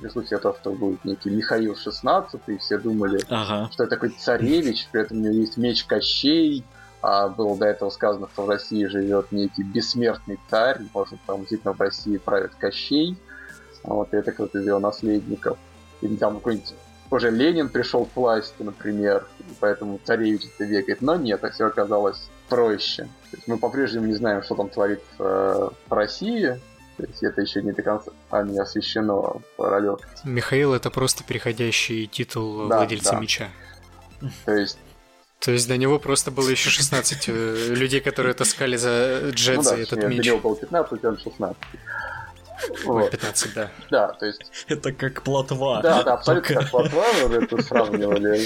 присутствие того, что будет некий Михаил 16, и все думали, ага. что это такой царевич, при этом у него есть меч Кощей, а было до этого сказано, что в России живет некий бессмертный царь, может, там действительно в России правит Кощей. Вот, и это кто-то из его наследников. Или там какой-нибудь уже Ленин пришел к власти, например, и поэтому царевич это бегает. Но нет, это все оказалось проще. То есть мы по-прежнему не знаем, что там творится э, в России, то есть это еще не до конца а не освещено ролях. Михаил это просто переходящий титул да, владельца да. меча. То есть то есть до него просто было еще 16 э, людей, которые таскали за джет ну, да, этот меч. До него было 15, он 16. Вот. 15, да. Да, то есть... Это как плотва. Да, да, абсолютно как плотва, мы это сравнивали.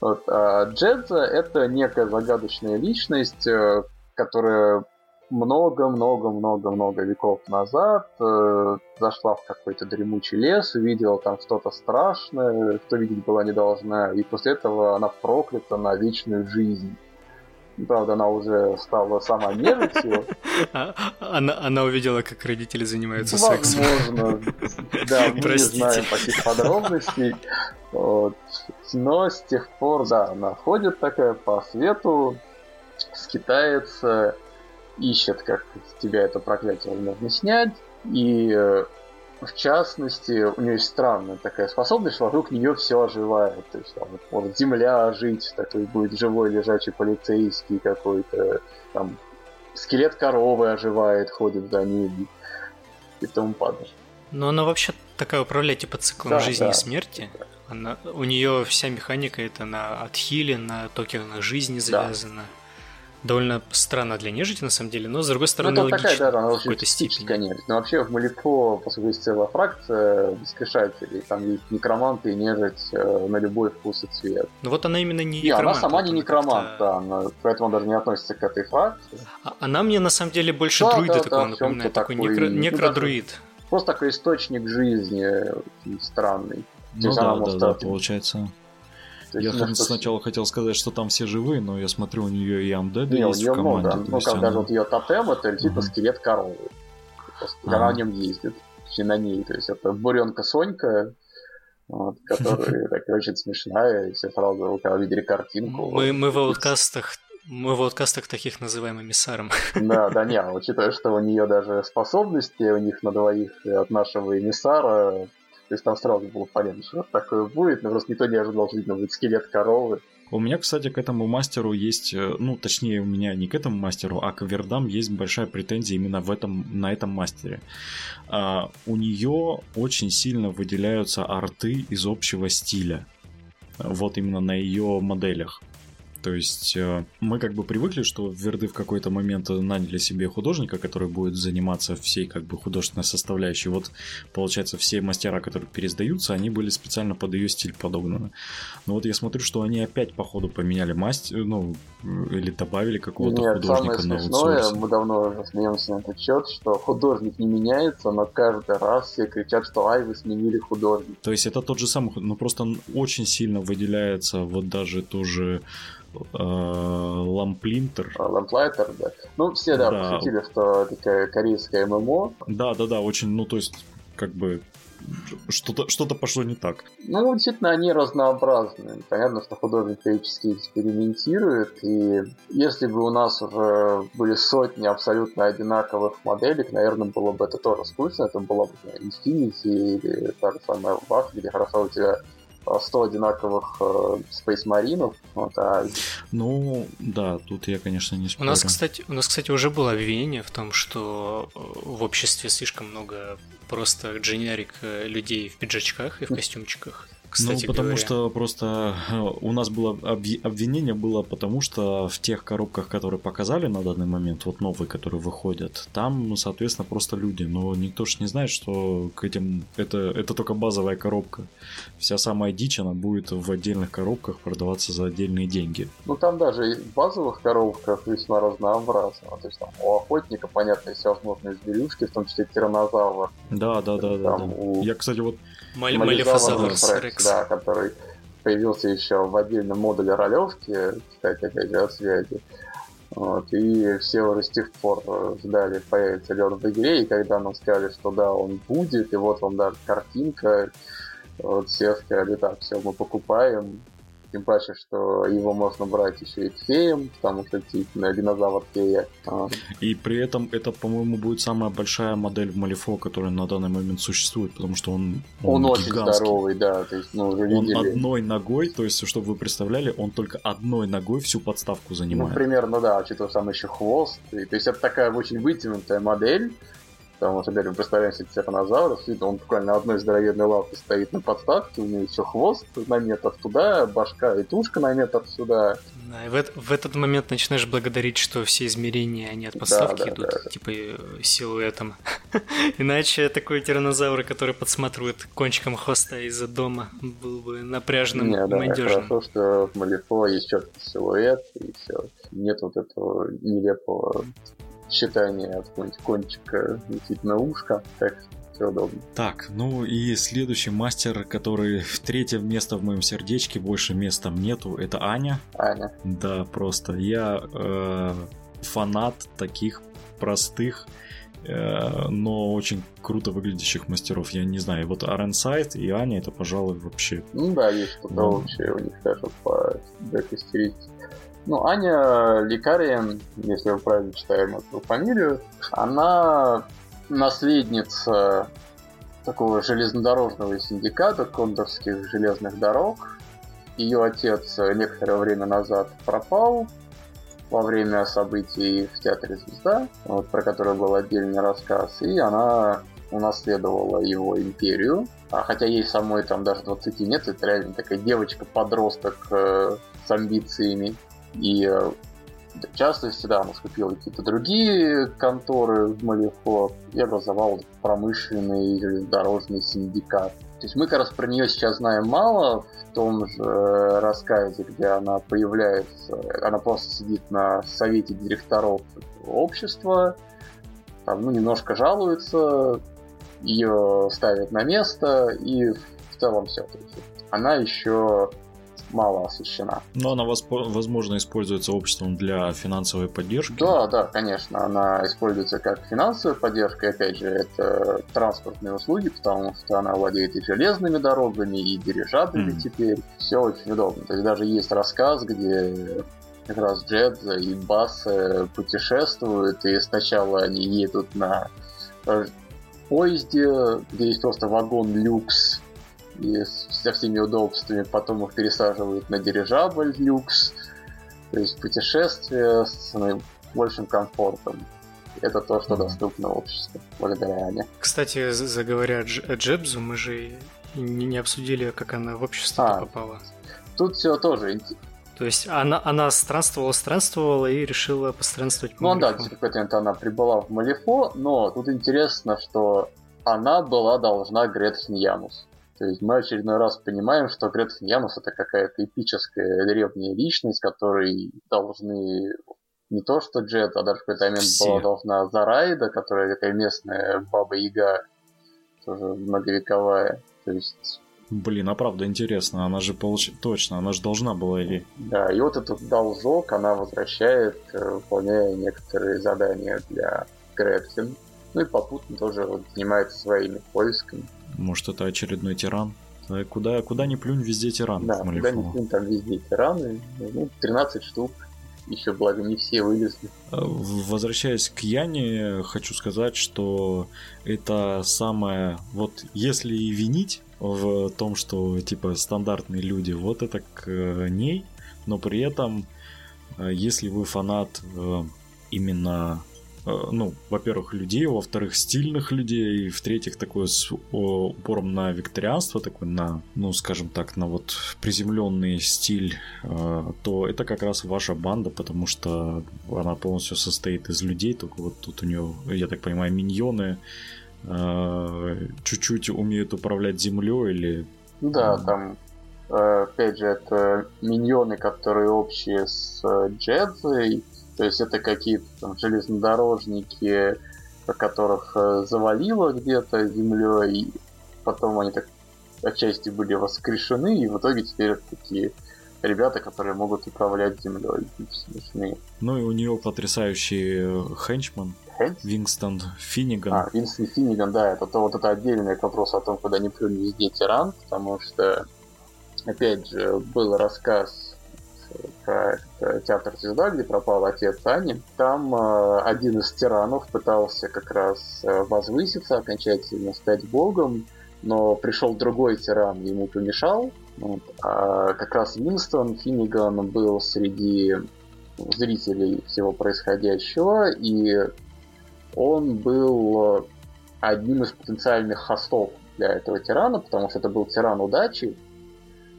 Вот. А Джедза — это некая загадочная личность, э, которая много-много-много-много веков назад э, зашла в какой-то дремучий лес, увидела там что-то страшное, что видеть была не должна, и после этого она проклята на вечную жизнь. Правда, она уже стала сама нежитью. А, она, она увидела, как родители занимаются сексом. Возможно. Да, мы не знаем таких подробностей. Вот. Но с тех пор, да, она ходит такая по свету, скитается, ищет, как тебя это проклятие возможно снять. И э, в частности, у нее есть странная такая способность, что вокруг нее все оживает. То есть там может земля ожить, такой будет живой лежачий полицейский какой-то, там скелет коровы оживает, ходит за ним и тому подобное. Но она вообще такая управляет типа циклом да, жизни да. и смерти. Она, у нее вся механика это на отхиле, на токенах жизни завязана. Да довольно странно для нежити, на самом деле, но, с другой стороны, ну, логично такая, да, она в какой-то степени. нежить. Но вообще в Малифо, поскольку есть целая фракция воскрешателей, там есть некроманты и нежить э, на любой вкус и цвет. Ну вот она именно не некромант. Не, она сама не некромант, да, она, поэтому она даже не относится к этой фракции. А, она мне, на самом деле, больше да, друида да, такого да, напоминает, такой, такой некро, некродруид. Просто такой источник жизни странный. Ну да, да, да, получается. Я что сначала хотел сказать, что там все живые, но я смотрю, у нее и амдеды есть в команде. Много. Ну, как даже вот ее тотем, это типа скелет коровы. Она на нем ездит, и на ней. То есть это буренка Сонька, вот, которая так очень смешная, и все сразу, когда видели картинку. Мы, мы в ауткастах мы в ауткастах таких называем эмиссаром. Да, да, не, учитывая, что у нее даже способности у них на двоих от нашего эмиссара То есть там сразу было понятно, что такое будет, но просто никто не ожидал, что видно будет скелет коровы. У меня, кстати, к этому мастеру есть, э, ну, точнее, у меня не к этому мастеру, а к Вердам есть большая претензия именно в этом, на этом мастере. А, у нее очень сильно выделяются арты из общего стиля. Вот именно на ее моделях. То есть э, мы как бы привыкли, что Верды в какой-то момент наняли себе художника, который будет заниматься всей как бы художественной составляющей. Вот получается все мастера, которые пересдаются, они были специально под ее стиль подогнаны. Но вот я смотрю, что они опять по ходу поменяли мастер, ну или добавили какого-то Нет, художника самое на смешное, мы давно уже смеемся на этот счет, что художник не меняется, но каждый раз все кричат, что ай, вы сменили художника. То есть это тот же самый, но просто очень сильно выделяется вот даже тоже Э, Ламплинтер. А, Ламплайтер, да. Ну, все, да, да. пошутили, что такая корейская ММО. Да, да, да, очень, ну, то есть, как бы, что-то что пошло не так. Ну, действительно, они разнообразны. Понятно, что художник периодически экспериментирует, и если бы у нас уже были сотни абсолютно одинаковых моделек, наверное, было бы это тоже скучно. Это была бы Infinity или та же самая Бах, где хорошо у тебя 100 одинаковых э, Space Marine. Вот, а... Ну, да, тут я, конечно, не спорю. У нас, кстати, у нас, кстати, уже было обвинение в том, что э, в обществе слишком много просто дженерик э, людей в пиджачках и в костюмчиках кстати Ну, потому говоря. что просто э, у нас было обвинение было, потому что в тех коробках, которые показали на данный момент, вот новые, которые выходят, там, ну, соответственно, просто люди. Но никто же не знает, что к этим это, это только базовая коробка. Вся самая дичь, она будет в отдельных коробках продаваться за отдельные деньги. Ну, там даже в базовых коробках весьма разнообразно. То есть там у охотника, понятно, всевозможные зверюшки, в том числе тиранозавр. Да, да, да, да. да. У... Я, кстати, вот Малифозаврус Рекс. Да, который появился еще в отдельном модуле ролевки, кстати, опять же, от связи. Вот, и все уже с тех пор ждали, появится ли он в игре, и когда нам сказали, что да, он будет, и вот вам даже картинка, вот все сказали, так, все, мы покупаем, тем паче, что его можно брать еще и феем, потому что действительно динозавр фея. А. И при этом это, по-моему, будет самая большая модель в Малифо, которая на данный момент существует, потому что он Он, он очень здоровый, да, то есть, ну, уже видели. Он одной ногой, то есть, чтобы вы представляли, он только одной ногой всю подставку занимает. Ну, примерно, да, учитывая там еще хвост. И, то есть это такая очень вытянутая модель, Потому что, опять мы представляем себе тиранозавра, он буквально одной здоровенной лапой стоит на подставке, у него еще хвост на метр туда, башка и тушка на метр сюда. Да, и в, в этот момент начинаешь благодарить, что все измерения, они от подставки да, да, идут, да. типа силуэтом. Иначе такой тиранозавр, который подсматривает кончиком хвоста из-за дома, был бы напряженным Не, да, надежным. Хорошо, что в Малифо есть четкий силуэт, и все. Нет вот этого нелепого считание от какого-нибудь кончика летит на ушко. Так все удобно. Так, ну и следующий мастер, который в третье место в моем сердечке, больше места нету, это Аня. Аня. Да, просто я э, фанат таких простых э, но очень круто выглядящих мастеров. Я не знаю, вот Аренсайд и Аня это, пожалуй, вообще... Ну да, есть что-то ну... вообще у них даже по стилистике. Ну, Аня Лекария, если вы правильно читаем эту фамилию, она наследница такого железнодорожного синдиката кондорских железных дорог. Ее отец некоторое время назад пропал во время событий в Театре Звезда, вот, про который был отдельный рассказ, и она унаследовала его империю. А хотя ей самой там даже 20 нет, это реально такая девочка-подросток э, с амбициями. И э, в частности, да, она скупила какие-то другие конторы в Малифо и образовал промышленный железнодорожный синдикат. То есть мы как раз про нее сейчас знаем мало. В том же рассказе, где она появляется, она просто сидит на совете директоров общества, там, ну, немножко жалуется, ее ставят на место, и в целом все. Она еще мало освещена. Но она, возможно, используется обществом для финансовой поддержки? Да, да, конечно. Она используется как финансовая поддержка. Опять же, это транспортные услуги, потому что она владеет и железными дорогами, и дирижаблями mm. теперь. Все очень удобно. То есть даже есть рассказ, где как раз Джедза и Бас путешествуют, и сначала они едут на поезде, где есть просто вагон люкс и со всеми удобствами, потом их пересаживают на дирижабль люкс, то есть путешествие с большим комфортом. Это то, что доступно обществу благодаря Ане. Кстати, заговоря о Джебзу, мы же не обсудили, как она в общество а, попала. Тут все тоже то есть она, она странствовала, странствовала и решила постранствовать по Ну Малифо. да, в какой-то момент она прибыла в Малифо, но тут интересно, что она была должна Гретхен Янус. То есть мы очередной раз понимаем, что Гретхен Янус это какая-то эпическая древняя личность, которой должны не то что Джет, а даже в какой-то момент Все. была должна Зарайда, которая такая местная баба-яга, тоже многовековая. То есть Блин, а правда интересно, она же получ... точно, она же должна была и... Да, и вот этот должок она возвращает, э, выполняя некоторые задания для Гретхен. Ну и попутно тоже вот занимается своими поисками. Может, это очередной тиран? Куда, куда ни плюнь, везде тиран. Да, куда ни плюнь, там везде тираны. Ну, 13 штук. Еще, благо, не все вылезли. Э, возвращаясь к Яне, хочу сказать, что это самое... Вот если и винить в том, что типа стандартные люди, вот это к э, ней, но при этом, э, если вы фанат э, именно ну, во-первых, людей, во-вторых, стильных людей, и в-третьих, такой с упором на викторианство, такой на, ну, скажем так, на вот приземленный стиль, то это как раз ваша банда, потому что она полностью состоит из людей, только вот тут у нее, я так понимаю, миньоны, Э, чуть-чуть умеют управлять землей или... Да, там, э, опять же, это миньоны, которые общие с э, Джедзой, то есть это какие-то там железнодорожники, которых завалило где-то землей, потом они так отчасти были воскрешены, и в итоге теперь это такие ребята, которые могут управлять землей. Смешные. Ну и у нее потрясающий хенчман, Хэнс? Винстон Финниган. А, Винстон Финниган, да, это то, вот это отдельный вопрос о том, куда не плюнь везде тиран, потому что, опять же, был рассказ про театр звезда, где пропал отец Ани. Там э, один из тиранов пытался как раз э, возвыситься, окончательно стать богом, но пришел другой тиран, ему помешал. Вот. А как раз Винстон Финниган был среди зрителей всего происходящего, и он был э, одним из потенциальных хостов для этого тирана, потому что это был тиран удачи, э,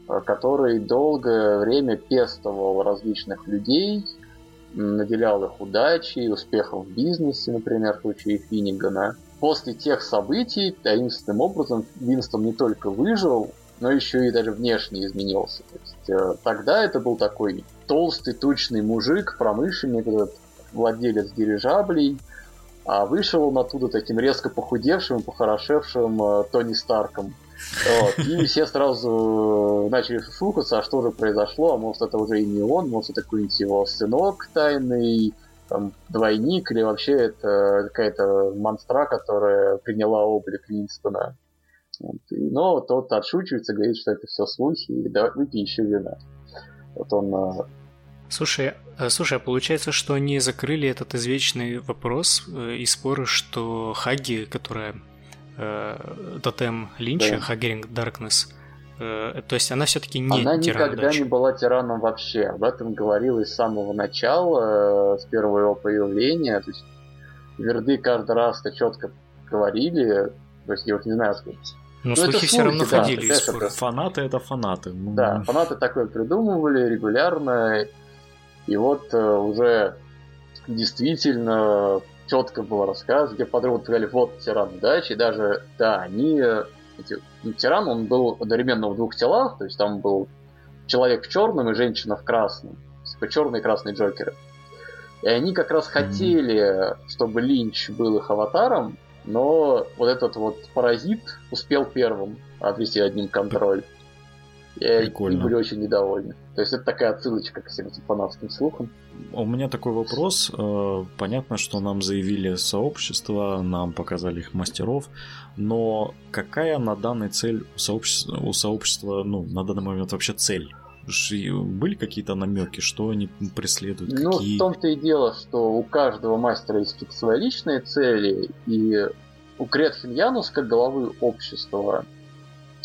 который долгое время пестовал различных людей, наделял их удачей, успехом в бизнесе, например, в случае Финнигана. После тех событий таинственным образом Винстон не только выжил, но еще и даже внешне изменился. То есть, э, тогда это был такой толстый, тучный мужик, промышленник, владелец дирижаблей, а вышел он оттуда таким резко похудевшим, похорошевшим э, Тони Старком. Вот. И все сразу э, начали шушукаться, а что же произошло, а может это уже и не он, может это какой-нибудь его сынок тайный, там, двойник, или вообще это какая-то монстра, которая приняла облик Винстона. Вот. Но тот отшучивается, говорит, что это все слухи, и да, выпей еще вина. Вот он э, Слушай, э, слушай, а получается, что они закрыли этот извечный вопрос и споры, что Хаги, которая э, тотем Линча, да. Хагеринг Даркнесс, э, то есть она все-таки не Она тиран никогда удачи. не была тираном вообще. Об этом говорилось с самого начала, э, с первого его появления. То есть Верды каждый раз это четко говорили. То есть я вот не знаю, сколько. Но ну, слухи все равно да, ходили. Это... Фанаты это фанаты. Да, фанаты такое придумывали регулярно. И вот э, уже действительно четко было рассказано, где подруги сказали, вот тиран удачи, и даже, да, они, э, эти, ну, тиран, он был одновременно в двух телах, то есть там был человек в черном и женщина в красном, типа черный и красный Джокеры. И они как раз хотели, чтобы Линч был их аватаром, но вот этот вот паразит успел первым отвести одним контроль. И Прикольно. были очень недовольны. То есть это такая отсылочка к всем этим фанатским слухам. У меня такой вопрос. Э, понятно, что нам заявили сообщество, нам показали их мастеров, но какая на данный цель у сообщества, у сообщества ну, на данный момент вообще цель? Были какие-то намеки, что они преследуют? Ну, какие... в том-то и дело, что у каждого мастера есть свои личные цели, и у Гретхен Янус, как головы общества,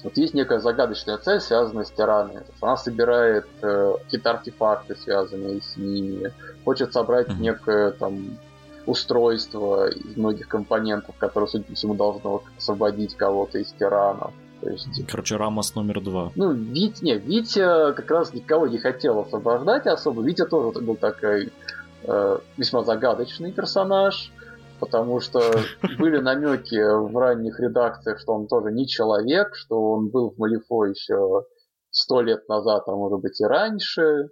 вот есть некая загадочная цель, связанная с тиранами. Она собирает э, какие-то артефакты, связанные с ними, хочет собрать mm-hmm. некое там устройство из многих компонентов, которое, судя по всему, должно освободить кого-то из тиранов. То есть... Короче, Рамос номер два. Ну, Вить, не, Витя как раз никого не хотел освобождать особо. Витя тоже был такой э, весьма загадочный персонаж потому что были намеки в ранних редакциях, что он тоже не человек, что он был в Малифо еще сто лет назад, а может быть и раньше.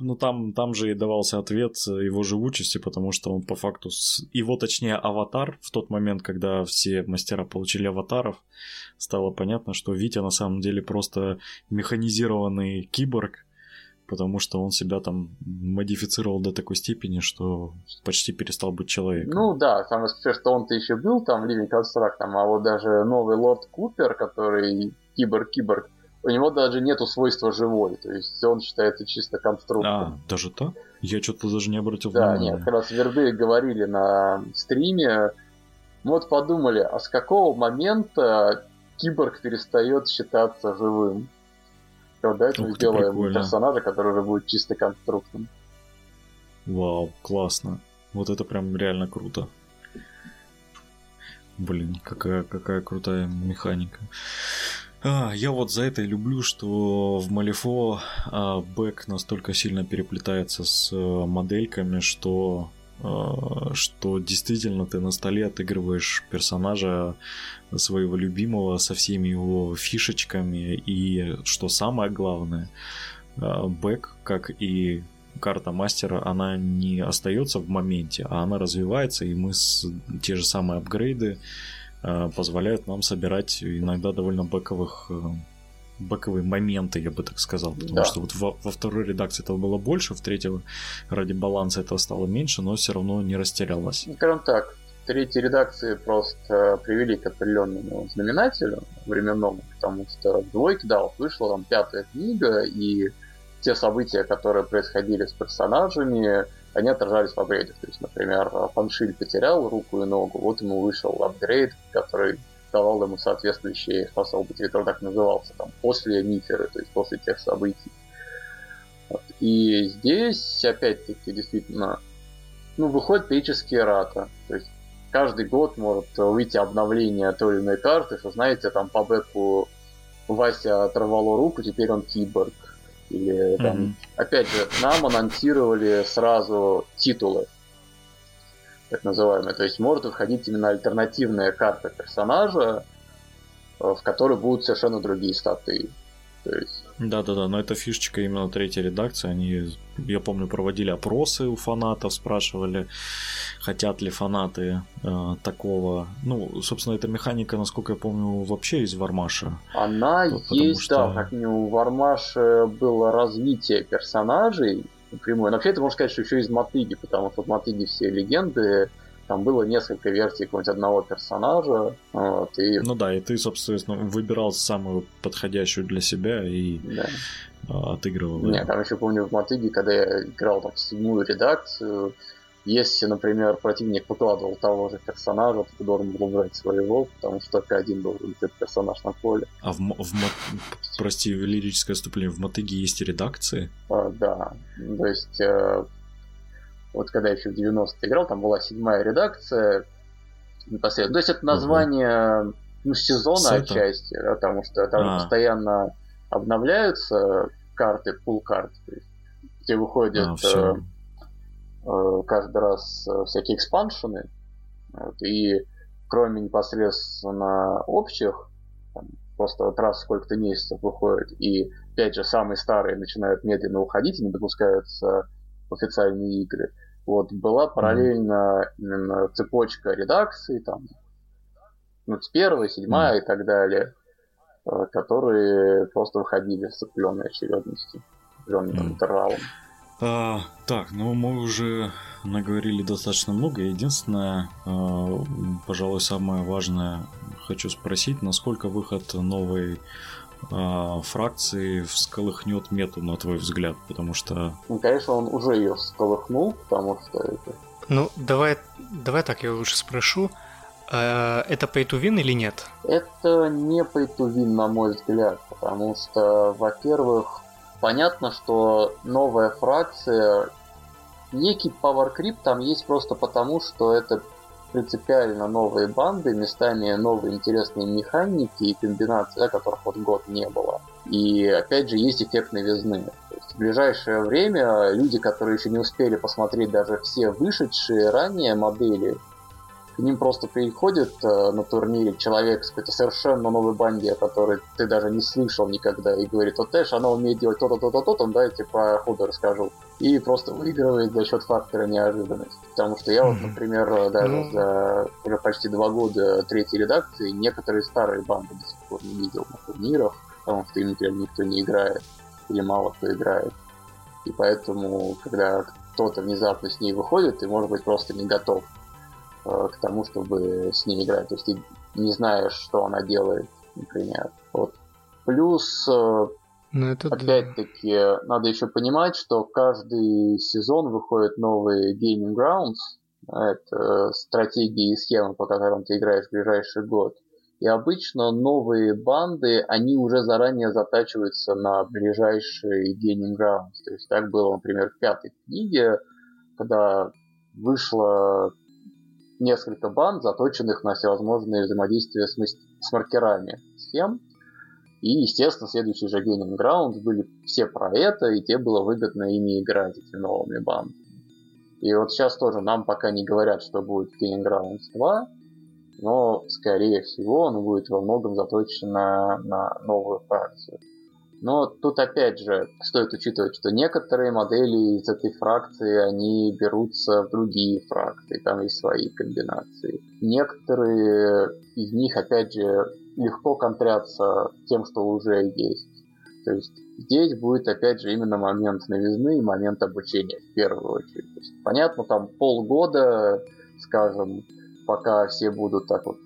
Ну, там, там же и давался ответ его живучести, потому что он по факту... Его, точнее, аватар в тот момент, когда все мастера получили аватаров, стало понятно, что Витя на самом деле просто механизированный киборг, потому что он себя там модифицировал до такой степени, что почти перестал быть человеком. Ну да, самое смешное, что он-то еще был там, Living там, а вот даже новый Лорд Купер, который киборг-киборг, у него даже нету свойства живой, то есть он считается чисто конструктором. А, даже так? Я что-то даже не обратил да, внимания. Да, нет, как раз Верды говорили на стриме, мы вот подумали, а с какого момента киборг перестает считаться живым? Все, давайте мы сделаем прикольно. персонажа, который уже будет чисто конструктом. Вау, классно. Вот это прям реально круто. Блин, какая, какая крутая механика. А, я вот за это и люблю, что в Малифо а, бэк настолько сильно переплетается с а, модельками, что что действительно ты на столе отыгрываешь персонажа своего любимого со всеми его фишечками. И, что самое главное, а, бэк, как и карта мастера, она не остается в моменте, а она развивается, и мы с те же самые апгрейды а, позволяют нам собирать иногда довольно бэковых боковые моменты, я бы так сказал. Потому да. что вот во, во второй редакции этого было больше, в третьей ради баланса этого стало меньше, но все равно не растерялось. Ну, скажем так, третьей редакции просто привели к определенному знаменателю временному, потому что в двойке, да, вот вышла там пятая книга, и те события, которые происходили с персонажами, они отражались в апгрейдах. То есть, например, Фаншиль потерял руку и ногу, вот ему вышел апгрейд, который давал ему соответствующие способности, который так назывался, там, после Миферы, то есть после тех событий. Вот. И здесь, опять-таки, действительно, ну, выходит периодически рата. То есть каждый год может выйти обновление той или иной карты, что, знаете, там по бэку Вася оторвало руку, теперь он киборг. Или там, mm-hmm. опять же, нам анонсировали сразу титулы так называемые. То есть может входить именно альтернативная карта персонажа, э, в которой будут совершенно другие статы. Есть... Да-да-да, но это фишечка именно третьей редакции. Они, я помню, проводили опросы у фанатов, спрашивали, хотят ли фанаты э, такого. Ну, собственно, эта механика, насколько я помню, вообще из Вармаша. Она есть, что... да, как у Вармаша было развитие персонажей, напрямую. Но вообще это можно сказать, что еще из Мотыги, потому что в Мотыге все легенды, там было несколько версий какого-нибудь одного персонажа. Вот, и... Ну да, и ты, собственно, выбирал самую подходящую для себя и да. А, отыгрывал. Нет, там еще помню в Мотыге, когда я играл там седьмую редакцию, если, например, противник выкладывал того же персонажа, то ты должен был убрать своего, потому что только один должен быть этот персонаж на поле. А в, в прости, лирическое отступление, в Мотыге есть редакции? А, да, то есть э, вот когда я еще в 90-е играл, там была седьмая редакция непосредственно. То есть это название угу. ну, сезона Сета? отчасти, да, потому что там а. постоянно обновляются карты, пул карт, где выходят а, каждый раз э, всякие экспаншены. Вот, и кроме непосредственно общих, там, просто вот раз сколько-то месяцев выходит, и опять же самые старые начинают медленно уходить и не допускаются в официальные игры. Вот была параллельно именно цепочка редакций, там, ну, с первой, седьмая и так далее, э, которые просто выходили с определенной очередностью, определенным mm. интервалом. А, так, ну мы уже наговорили достаточно много. Единственное, а, пожалуй, самое важное хочу спросить, насколько выход новой а, фракции всколыхнет мету, на твой взгляд, потому что... Ну, конечно, он уже ее всколыхнул, потому что это... Ну, давай, давай так, я лучше спрошу. А это pay to win или нет? Это не pay to win, на мой взгляд, потому что, во-первых, понятно, что новая фракция, некий power creep там есть просто потому, что это принципиально новые банды, местами новые интересные механики и комбинации, да, которых вот год не было. И опять же есть эффект новизны. В ближайшее время люди, которые еще не успели посмотреть даже все вышедшие ранее модели, к ним просто приходит э, на турнире человек с какой-то совершенно новой банде, о которой ты даже не слышал никогда, и говорит, вот Эш, она умеет делать то-то, то-то, то-то, дайте по ходу расскажу. И просто выигрывает за счет фактора неожиданности. Потому что я вот, например, даже mm-hmm. за уже почти два года третьей редакции некоторые старые банды до сих пор не видел на турнирах, потому что им, например, никто не играет, или мало кто играет. И поэтому, когда кто-то внезапно с ней выходит, ты, может быть, просто не готов Э, к тому, чтобы с ней играть. То есть ты не знаешь, что она делает, например. Вот. Плюс, э, ну, это опять-таки, да. надо еще понимать, что каждый сезон выходит новый Gaming Grounds. Это стратегии и схемы, по которым ты играешь в ближайший год. И обычно новые банды, они уже заранее затачиваются на ближайший Gaming Grounds. То есть так было, например, в пятой книге, когда вышла несколько банд, заточенных на всевозможные взаимодействия с, с маркерами схем. И, естественно, следующий же Gaining Grounds были все про это, и те было выгодно ими играть, этими новыми бандами. И вот сейчас тоже нам пока не говорят, что будет Gaining Grounds 2, но, скорее всего, он будет во многом заточен на, на новую фракцию. Но тут опять же стоит учитывать, что некоторые модели из этой фракции, они берутся в другие фракции, там есть свои комбинации. Некоторые из них, опять же, легко контрятся тем, что уже есть. То есть здесь будет, опять же, именно момент новизны и момент обучения в первую очередь. Есть, понятно, там полгода, скажем, пока все будут так вот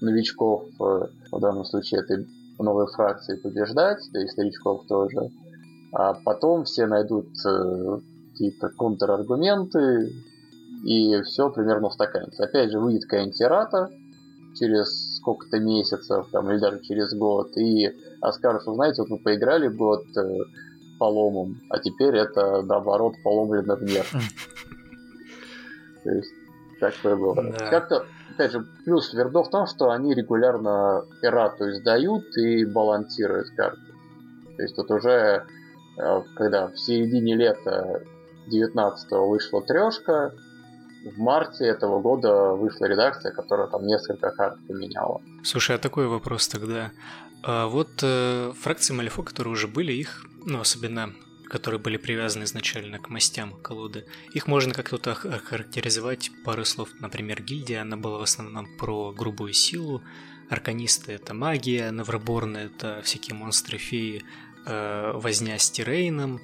новичков, э, в данном случае это новой фракции побеждать, да и старичков тоже. А потом все найдут э, какие-то контраргументы, и все примерно устаканится. Опять же, выйдет какая-нибудь через сколько-то месяцев, там, или даже через год, и а скажут, что, знаете, вот вы поиграли год э, поломом, а теперь это, наоборот, поломленным нет. То есть, такое было. Как-то опять же, плюс Вердо в том, что они регулярно эрату издают и балансируют карты. То есть тут уже, э, когда в середине лета 19 вышла трешка, в марте этого года вышла редакция, которая там несколько карт поменяла. Слушай, а такой вопрос тогда. А вот э, фракции Малифо, которые уже были, их, ну, особенно которые были привязаны изначально к мастям колоды. Их можно как-то охарактеризовать пару слов. Например, гильдия, она была в основном про грубую силу, арканисты — это магия, Навроборны — это всякие монстры, феи, э, возня с тирейном,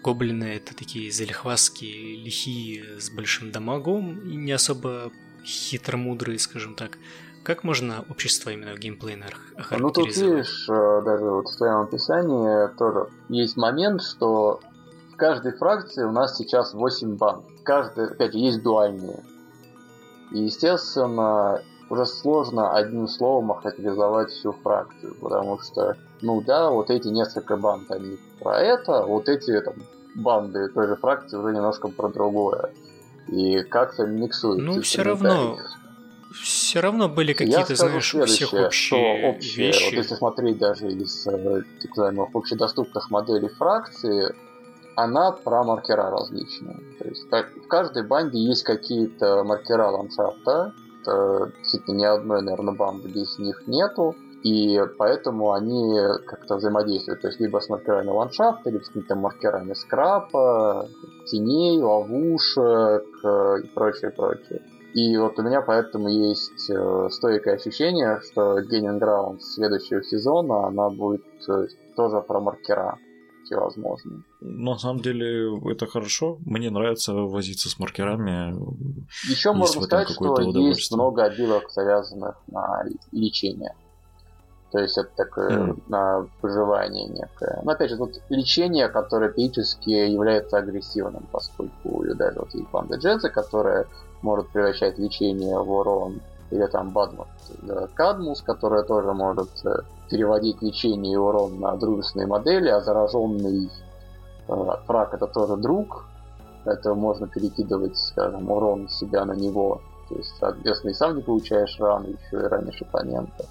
гоблины — это такие залихвастские, лихие, с большим дамагом и не особо хитромудрые, скажем так. Как можно общество именно в охарактеризовать? Ну тут видишь, э, даже вот в твоем описании тоже есть момент, что в каждой фракции у нас сейчас 8 банд. Каждая, опять же, есть дуальные. И, естественно, уже сложно одним словом охарактеризовать всю фракцию, потому что, ну да, вот эти несколько банд, они про это, вот эти там, банды той же фракции уже немножко про другое. И как-то миксуют. Ну, все равно, все равно были какие-то, знаешь, у всех общие, общие вещи. Вот если смотреть даже из э, так называемых общедоступных моделей фракции, она про маркера различные. То есть в каждой банде есть какие-то маркера ландшафта. Это действительно ни одной, наверное, банды без них нету. И поэтому они как-то взаимодействуют. То есть либо с маркерами ландшафта, либо с какими-то маркерами скрапа, теней, ловушек э, и прочее, прочее. И вот у меня поэтому есть э, стойкое ощущение, что Gaining Ground следующего сезона, она будет э, тоже про маркера всевозможные. На самом деле это хорошо. Мне нравится возиться с маркерами. Еще можно сказать, что есть много отделов, завязанных на лечение. То есть это такое mm. на выживание некое. Но опять же, тут лечение, которое периодически является агрессивным, поскольку даже вот есть банда Дженса, которая может превращать лечение в урон или там Бадмут Кадмус, которая тоже может э, переводить лечение и урон на дружественные модели, а зараженный э, фраг это тоже друг, это можно перекидывать, скажем, урон себя на него. То есть, соответственно, и сам не получаешь рану, еще и ранишь оппонента.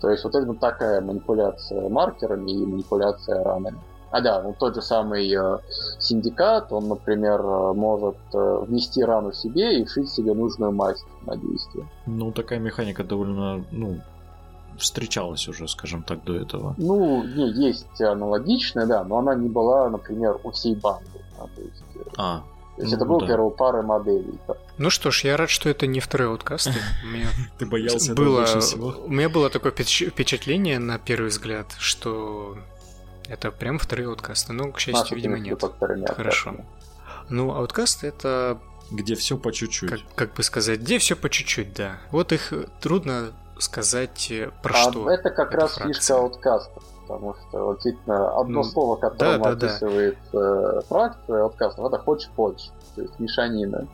То есть вот это такая манипуляция маркерами и манипуляция ранами. А да, ну тот же самый э, синдикат, он, например, э, может э, внести рану себе и вшить себе нужную масть на действие. Ну, такая механика довольно, ну, встречалась уже, скажем так, до этого. Ну, не, есть аналогичная, да, но она не была, например, у всей банды. А, то есть, э, А, то есть ну это был да. первый пары моделей. Ну что ж, я рад, что это не второй ауткаст. У меня ты боялся было, больше всего. у меня было такое впеч- впечатление на первый взгляд, что это прям вторые ауткасты. Но, к счастью, Наши видимо, нет. Хорошо. Ну, ауткаст это, Где все по чуть-чуть. как, как бы сказать, где все по чуть-чуть, да. Вот их трудно сказать э, про а что. это как раз фракция. фишка ауткаста. Потому что вот действительно одно Ну, слово, которым да, да, да. описывает э, фракция ауткастов, это хочешь-хочешь. То есть мешанина.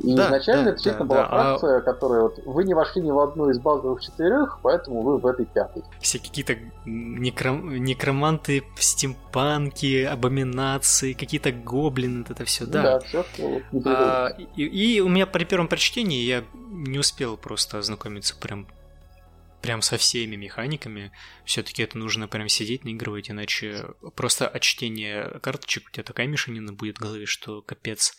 И Да, изначально да, это действительно да, была да, а- фракция, которая вот вы не вошли ни в одну из базовых четырех, поэтому вы в этой пятой. Все какие-то некром- некроманты, стимпанки, абоминации, какие-то гоблины, это все, да. все, что А, и, и у меня при первом прочтении я не успел просто ознакомиться прям прям со всеми механиками. Все-таки это нужно прям сидеть, наигрывать, иначе просто от чтения карточек у тебя такая мешанина будет в голове, что капец.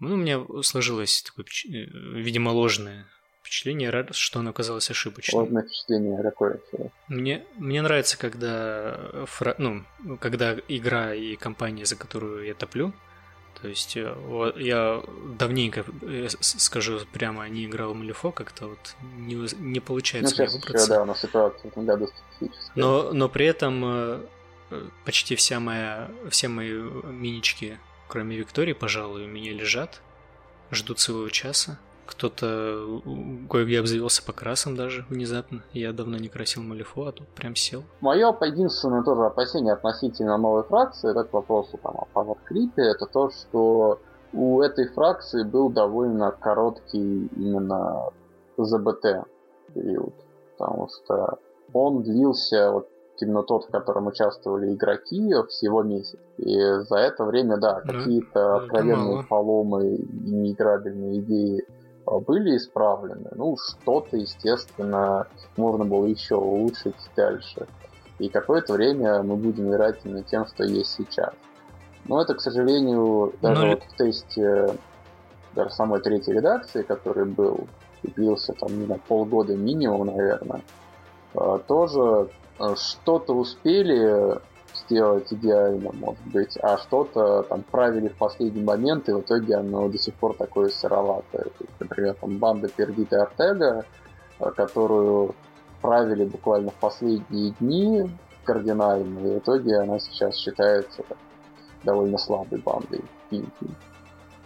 Ну, у меня сложилось такое, э, видимо, ложное впечатление, что оно оказалось ошибочным. Сложное впечатление какое вообще. Мне, мне нравится, когда, фра- ну, когда игра и компания, за которую я топлю, то есть э, вот я давненько, э, скажу прямо, не играл в Малифо, как-то вот не, не Ну, получается мне сейчас еще, выбраться. да, у нас ситуация в этом году специфическая. Но, но при этом почти вся моя, все мои минички, кроме Виктории, пожалуй, у меня лежат, ждут своего часа. Кто-то кое-где обзавелся покрасом даже внезапно. Я давно не красил Малифо, а тут прям сел. Мое единственное тоже опасение относительно новой фракции, это к вопросу там, о пауэркрипе, это то, что у этой фракции был довольно короткий именно ЗБТ период, потому что он длился, вот именно тот, в котором участвовали игроки, всего месяц. И за это время, да, Да, какие-то откровенные мало. поломы и неиграбельные идеи а, были исправлены. Ну, что-то, естественно, можно было еще улучшить дальше. И какое-то время мы будем играть именно тем, что есть сейчас. Но это, к сожалению, даже Ну, вот в тесте даже самой третьей редакции, который был и длился там, не знаю, полгода минимум, наверное, э, тоже что-то успели сделать идеально, может быть, а что-то там правили в последний момент, и в итоге оно до сих пор такое сыроватое. То есть, например, там банда Пердита Артега, э, которую правили буквально в последние дни кардинально, и в итоге она сейчас считается довольно слабой бандой.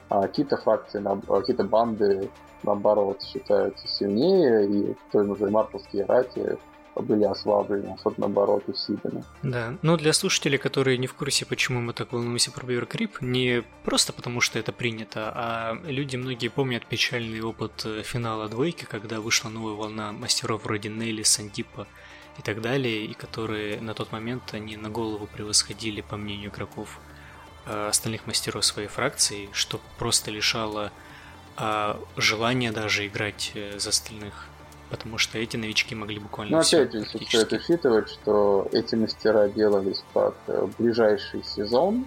А какие-то фракции, а какие-то банды, наоборот, считаются сильнее, и в той же Марковские рати были ослаблены, а что-то наоборот усилены. Да, ну для слушателей, которые не в курсе, почему мы так волнуемся про Creep, не просто потому, что это принято, а люди многие помнят печальный опыт э, финала двойки, когда вышла новая волна мастеров вроде Нелли, Сандипа и так далее, и которые на тот момент они на голову превосходили, по мнению игроков, э, остальных мастеров своей фракции, что просто лишало а, желания даже играть э, за остальных. Потому что эти новички могли буквально Но всё опять же, практически. стоит учитывать, что эти мастера делались под э, ближайший сезон,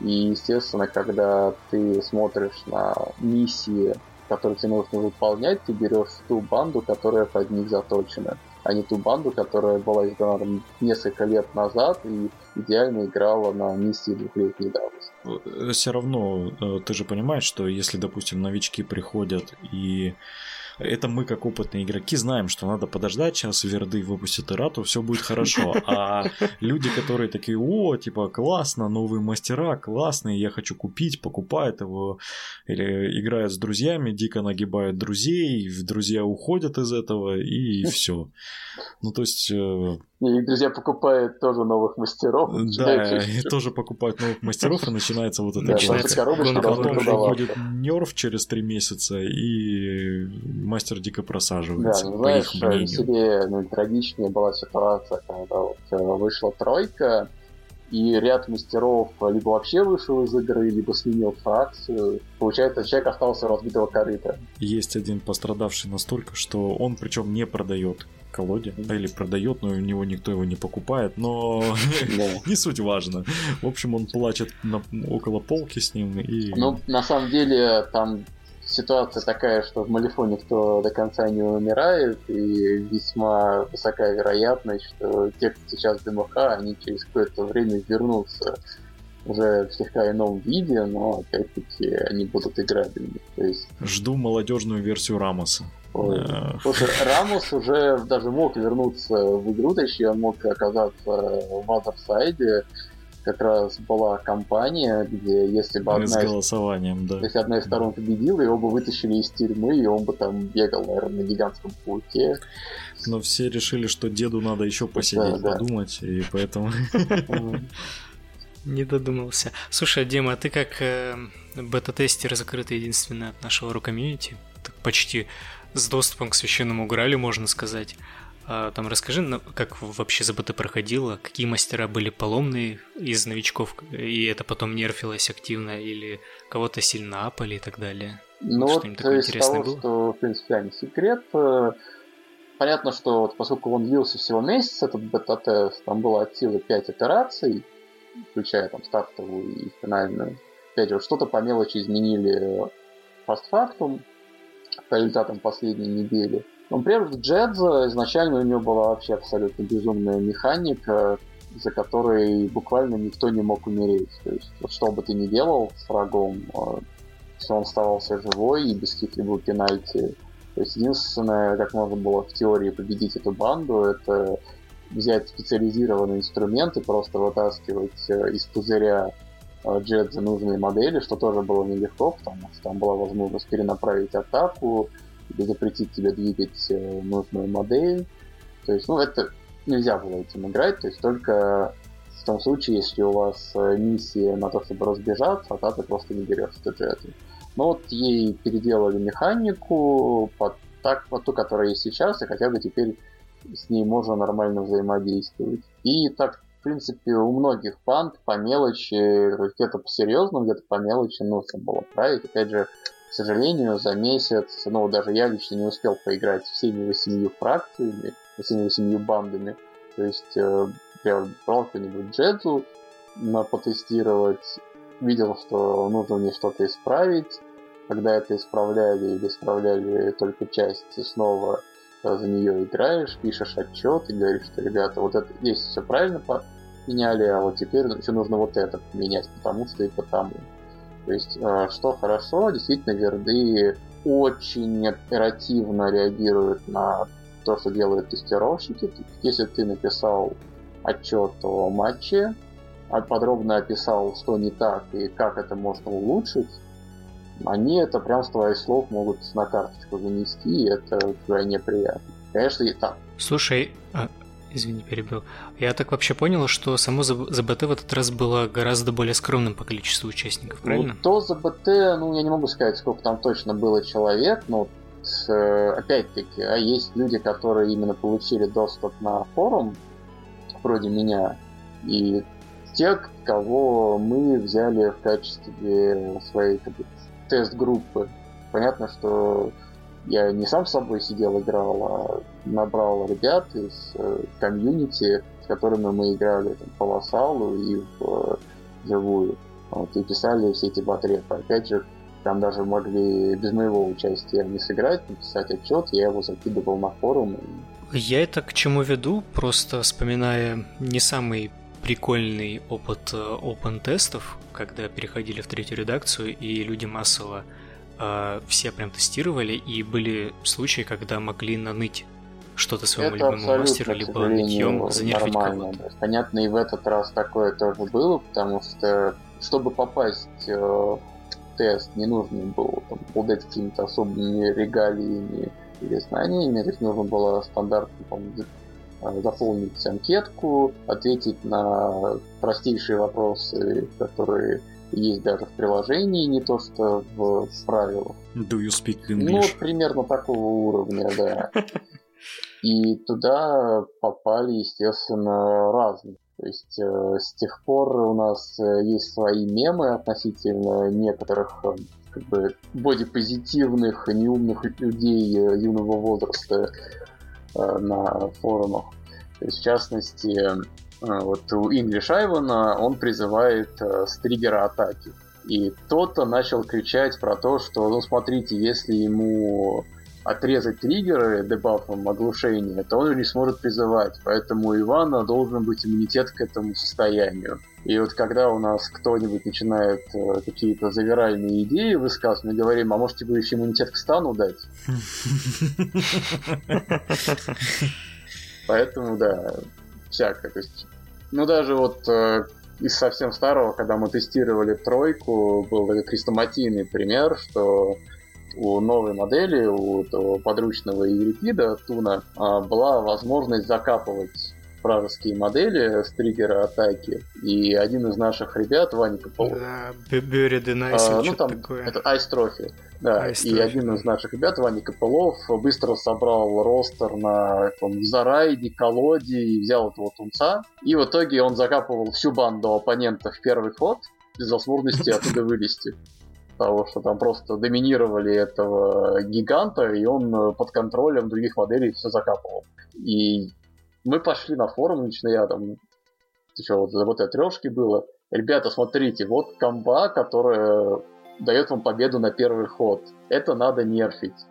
и, естественно, когда ты смотришь на миссии, которые тебе нужно выполнять, ты берешь ту банду, которая под них заточена, а не ту банду, которая была издана там, несколько лет назад и идеально играла на миссии двухлетней давности. Все равно э, ты же понимаешь, что если, допустим, новички приходят и это мы, как опытные игроки, знаем, что надо подождать, сейчас Верды выпустят Ирату, все будет хорошо. А люди, которые такие, о, типа, классно, новые мастера, классные, я хочу купить, покупают его, или играют с друзьями, дико нагибают друзей, друзья уходят из этого, и все. Ну, то есть... э, И их друзья покупают тоже новых мастеров. Да, и тоже покупают новых мастеров, и начинается вот это Да, Начинается Потом выходит нерв через три месяца, и мастер дико просаживается. Да, ну, знаешь, себе ну, трагичнее была ситуация, когда вот э, вышла тройка, и ряд мастеров либо вообще вышел из игры, либо сменил фракцию. Получается, человек остался разбитого корыта. Есть один пострадавший настолько, что он причем не продает колоде, да, или продает, но у него никто его не покупает, но не суть важно. В общем, он плачет около полки с ним и... Ну, на самом деле, там ситуация такая, что в Малифо никто до конца не умирает, и весьма высокая вероятность, что те, кто сейчас в ДМХ, они через какое-то время вернутся уже в слегка ином виде, но опять-таки они будут играбельны. То есть... Жду молодежную версию Рамоса. Ой. Слушай, Рамос уже даже мог вернуться в игру, точнее, он мог оказаться в Азерсайде, как раз была компания, где если бы одна с голосованием, из, да. если одна из сторон победила, его бы вытащили из тюрьмы, и он бы там бегал, наверное, на гигантском пауке. Но все решили, что деду надо еще посидеть, да, подумать, да. и поэтому... Не додумался. Слушай, Дима, а ты как э, бета-тестер закрытый единственный от нашего рукомьюнити, почти с доступом к священному Гралю, можно сказать. А, там расскажи, как вообще ЗБТ проходило, какие мастера были поломные из новичков, и это потом нерфилось активно, или кого-то сильно апали и так далее. Ну вот, вот из того, было? что, в принципе, не секрет, э, понятно, что вот, поскольку он длился всего месяц, этот бета-тест, там было от силы 5 итераций, включая там стартовую и финальную. Опять же, что-то по мелочи изменили постфактум по результатам последней недели. Например, в Джедза изначально у него была вообще абсолютно безумная механика, за которой буквально никто не мог умереть. То есть, что бы ты ни делал с врагом, если он оставался живой и без каких-либо пенальти. То есть единственное, как можно было в теории победить эту банду, это взять специализированный инструмент и просто вытаскивать э, из пузыря Джедза нужные модели, что тоже было нелегко, потому что там была возможность перенаправить атаку, или запретить тебе двигать э, нужную модель. То есть, ну, это нельзя было этим играть, то есть только в том случае, если у вас э, миссия на то, чтобы разбежаться, а ты просто не берешь эту джету. Но вот ей переделали механику под, так, под ту, которая есть сейчас, и хотя бы теперь с ней можно нормально взаимодействовать. И так, в принципе, у многих панд по мелочи, где-то по-серьезному, где-то по мелочи нужно было править. Опять же, к сожалению, за месяц, ну, даже я лично не успел поиграть всеми восемью фракциями, всеми восемью бандами. То есть, э, я брал какой-нибудь джедзу на потестировать, видел, что нужно мне что-то исправить. Когда это исправляли или исправляли только часть, снова за нее играешь, пишешь отчет и говоришь, что, ребята, вот это здесь все правильно поменяли, а вот теперь еще нужно вот это поменять, потому что и потому. То есть, э, что хорошо, действительно, верды очень оперативно реагируют на то, что делают тестировщики. Если ты написал отчет о матче, а подробно описал, что не так и как это можно улучшить, они это прям с твоих слов могут на карточку занести, и это крайне приятно. Конечно, и так. Слушай, а Извини, перебил. Я так вообще понял, что само ЗБТ в этот раз было гораздо более скромным по количеству участников, правильно? Ну, то ЗБТ, ну, я не могу сказать, сколько там точно было человек, но э, опять-таки, а есть люди, которые именно получили доступ на форум, вроде меня, и те, кого мы взяли в качестве своей как бы, тест-группы. Понятно, что я не сам с собой сидел, играл, а набрал ребят из э, комьюнити, с которыми мы играли там, по Вассалу и в э, живую. Вот, и писали все эти батрепы. Опять же, там даже могли без моего участия не сыграть, написать отчет, я его закидывал на форум. Я это к чему веду, просто вспоминая не самый прикольный опыт э, open тестов, когда переходили в третью редакцию и люди массово э, все прям тестировали, и были случаи, когда могли наныть что-то своему это любимому мастеру, либо нытьем занервить кого-то. Да. Понятно, и в этот раз такое тоже было, потому что чтобы попасть э, в тест, не нужно было там, обладать какими-то особыми регалиями или знаниями, то есть нужно было стандартно э, заполнить анкетку, ответить на простейшие вопросы, которые есть даже в приложении, не то что в правилах. Do you speak English? Ну, примерно такого уровня, да. И туда попали, естественно, разные. То есть э, с тех пор у нас э, есть свои мемы относительно некоторых э, как бы бодипозитивных, неумных людей э, юного возраста э, на форумах. То есть, в частности, э, вот у English Айвана он призывает э, с триггера атаки. И кто-то начал кричать про то, что, ну смотрите, если ему отрезать триггеры дебафом оглушения, то он не сможет призывать. Поэтому у Ивана должен быть иммунитет к этому состоянию. И вот когда у нас кто-нибудь начинает э, какие-то завиральные идеи высказывать, мы говорим, а может тебе еще иммунитет к стану дать? Поэтому, да, всякое. То есть, ну даже вот э, из совсем старого, когда мы тестировали тройку, был такой крестоматийный пример, что у новой модели, у того подручного Еврипида, Туна, а, была возможность закапывать вражеские модели с триггера атаки. И один из наших ребят, Ваня Копол... Да, Buried in Ice, а, ну, там, такое. Это Ice Trophy. Да, Ice и Trophy, один из наших ребят, Ваня Копылов, быстро собрал ростер на там, Зарайде, Колоде и взял этого тунца. И в итоге он закапывал всю банду оппонентов в первый ход без возможности оттуда вылезти. Потому что там просто доминировали этого гиганта, и он э, под контролем других моделей все закапывал. И мы пошли на форум, лично я там, еще вот этой трешки было. Ребята, смотрите, вот комба, которая дает вам победу на первый ход. Это надо нерфить.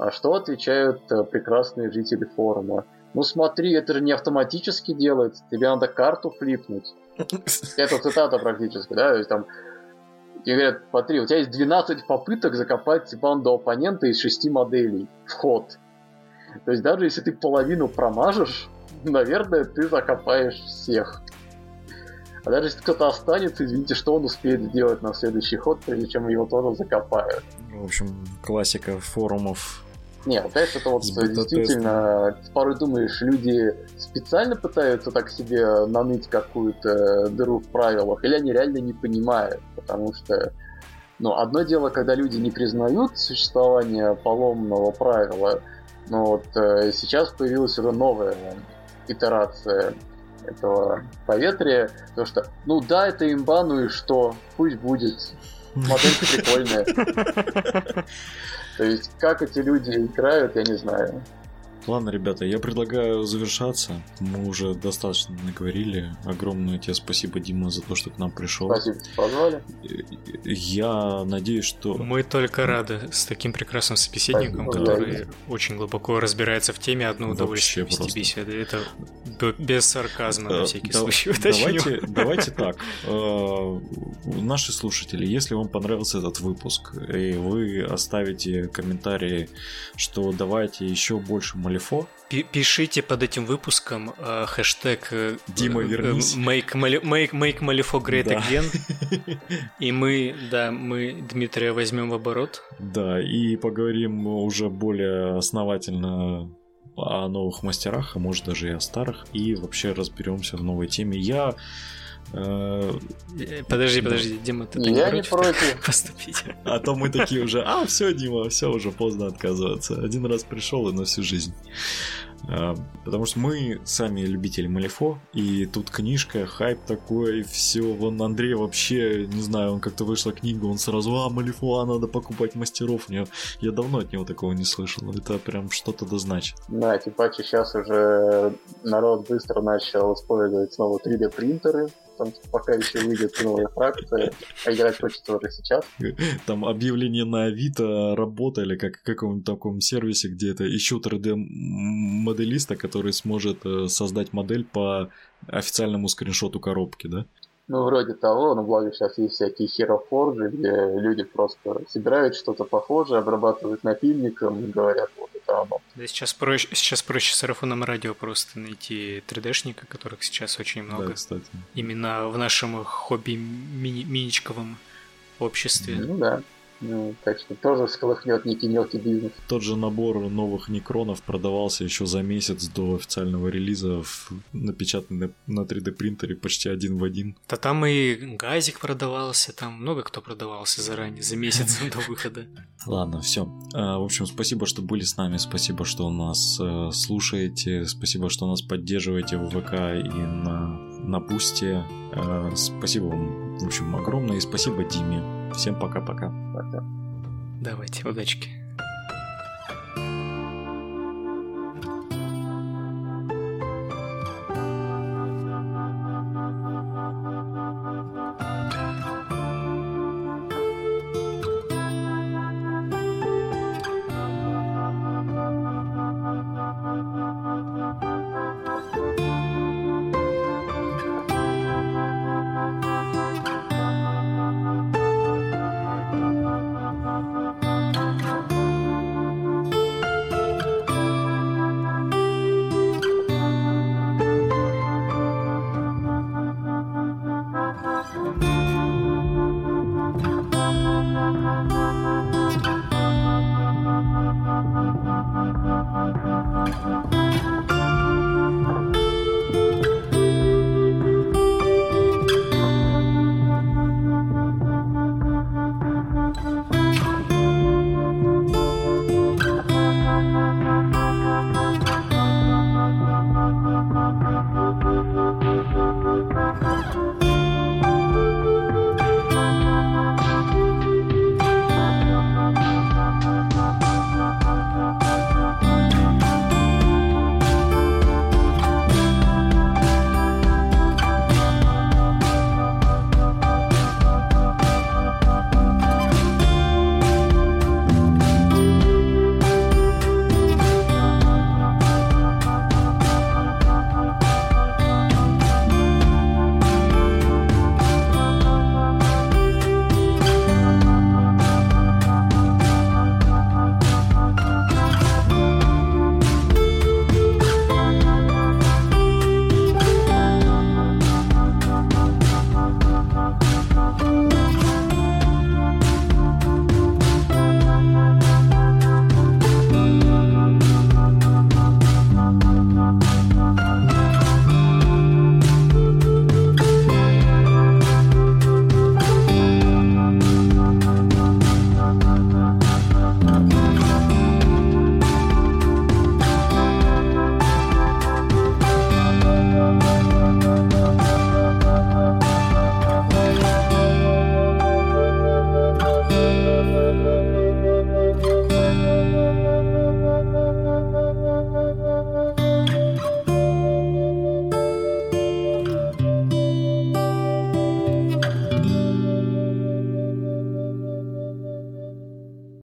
А что отвечают э, прекрасные жители форума? Ну смотри, это же не автоматически делается, тебе надо карту флипнуть. Это цитата практически, да, то есть там Тебе говорят, смотри, у тебя есть 12 попыток закопать банду оппонента из 6 моделей в ход. То есть даже если ты половину промажешь, наверное, ты закопаешь всех. А даже если кто-то останется, извините, что он успеет сделать на следующий ход, прежде чем его тоже закопают. В общем, классика форумов. Нет, опять это вот действительно, порой думаешь, люди специально пытаются так себе наныть какую-то дыру в правилах, или они реально не понимают, потому что ну, одно дело, когда люди не признают существование поломного правила, но вот э, сейчас появилась уже новая итерация этого поветрия, потому что, ну да, это имба, ну и что, пусть будет, моделька прикольная. То есть, как эти люди играют, я не знаю. Ладно, ребята, я предлагаю завершаться. Мы уже достаточно наговорили. Огромное тебе спасибо, Дима, за то, что к нам пришел. Спасибо, что позвали. Я надеюсь, что... Мы только рады с таким прекрасным собеседником, Спасибо, который очень глубоко разбирается в теме. Одно удовольствие Вообще вести просто. беседы. Это без сарказма, на Э, всякий да- случай. Давайте, давайте так. Э, Наши слушатели, если вам понравился этот выпуск, и вы оставите комментарии, что давайте еще больше Малифо, Пи- Пишите под этим выпуском э, хэштег э, Дима, э. Make, make, make Malifaux Great Да. Again. И мы, да, мы Дмитрия возьмем в оборот. да, и поговорим уже более основательно о новых мастерах, а может даже и о старых, и вообще разберемся в новой теме. Я Подожди, Да. подожди, Дима, ты, Я не не против, поступить? А то мы такие уже, а, все, Дима, все, уже поздно отказываться. Один раз пришел и на всю жизнь. А, Потому что мы сами любители Малифо, и тут книжка, хайп такой, все. Вон Андрей вообще, не знаю, он как-то вышла книга, он сразу, а, Малифо, а, надо покупать мастеров. Я, я давно от него такого не слышал. Это прям что-то да значит. Да, паче сейчас уже народ быстро начал использовать снова 3D что пока еще выйдет новая фракция, а играть хочется уже сейчас. Там объявление на Авито работали, как в каком-нибудь таком сервисе, где это ищут 3D-моделиста, который сможет э, создать модель по официальному скриншоту коробки, да? Ну, вроде того, но благо сейчас есть всякие Forge, где люди просто собирают что-то похожее, обрабатывают напильником и говорят, вот это оно. Да, сейчас проще, сейчас проще с сарафоном радио просто найти 3D-шника, которых сейчас очень много. Да, кстати. Именно в нашем хобби мини- миничковом обществе. Ну да. Ну, так что тоже всколыхнет некий мелкий бизнес. Тот же набор новых некронов продавался еще за месяц до официального релиза, в, напечатанный на 3D принтере почти один в один. Да там и газик продавался, там много кто продавался заранее, за месяц до выхода. Ладно, все. В общем, спасибо, что были с нами, спасибо, что нас э, слушаете, спасибо, что нас поддерживаете в ВК и на, на Бусте. Э, спасибо вам, в общем, огромное, и спасибо Диме. Всем пока-пока. Пока. Давайте, удачки.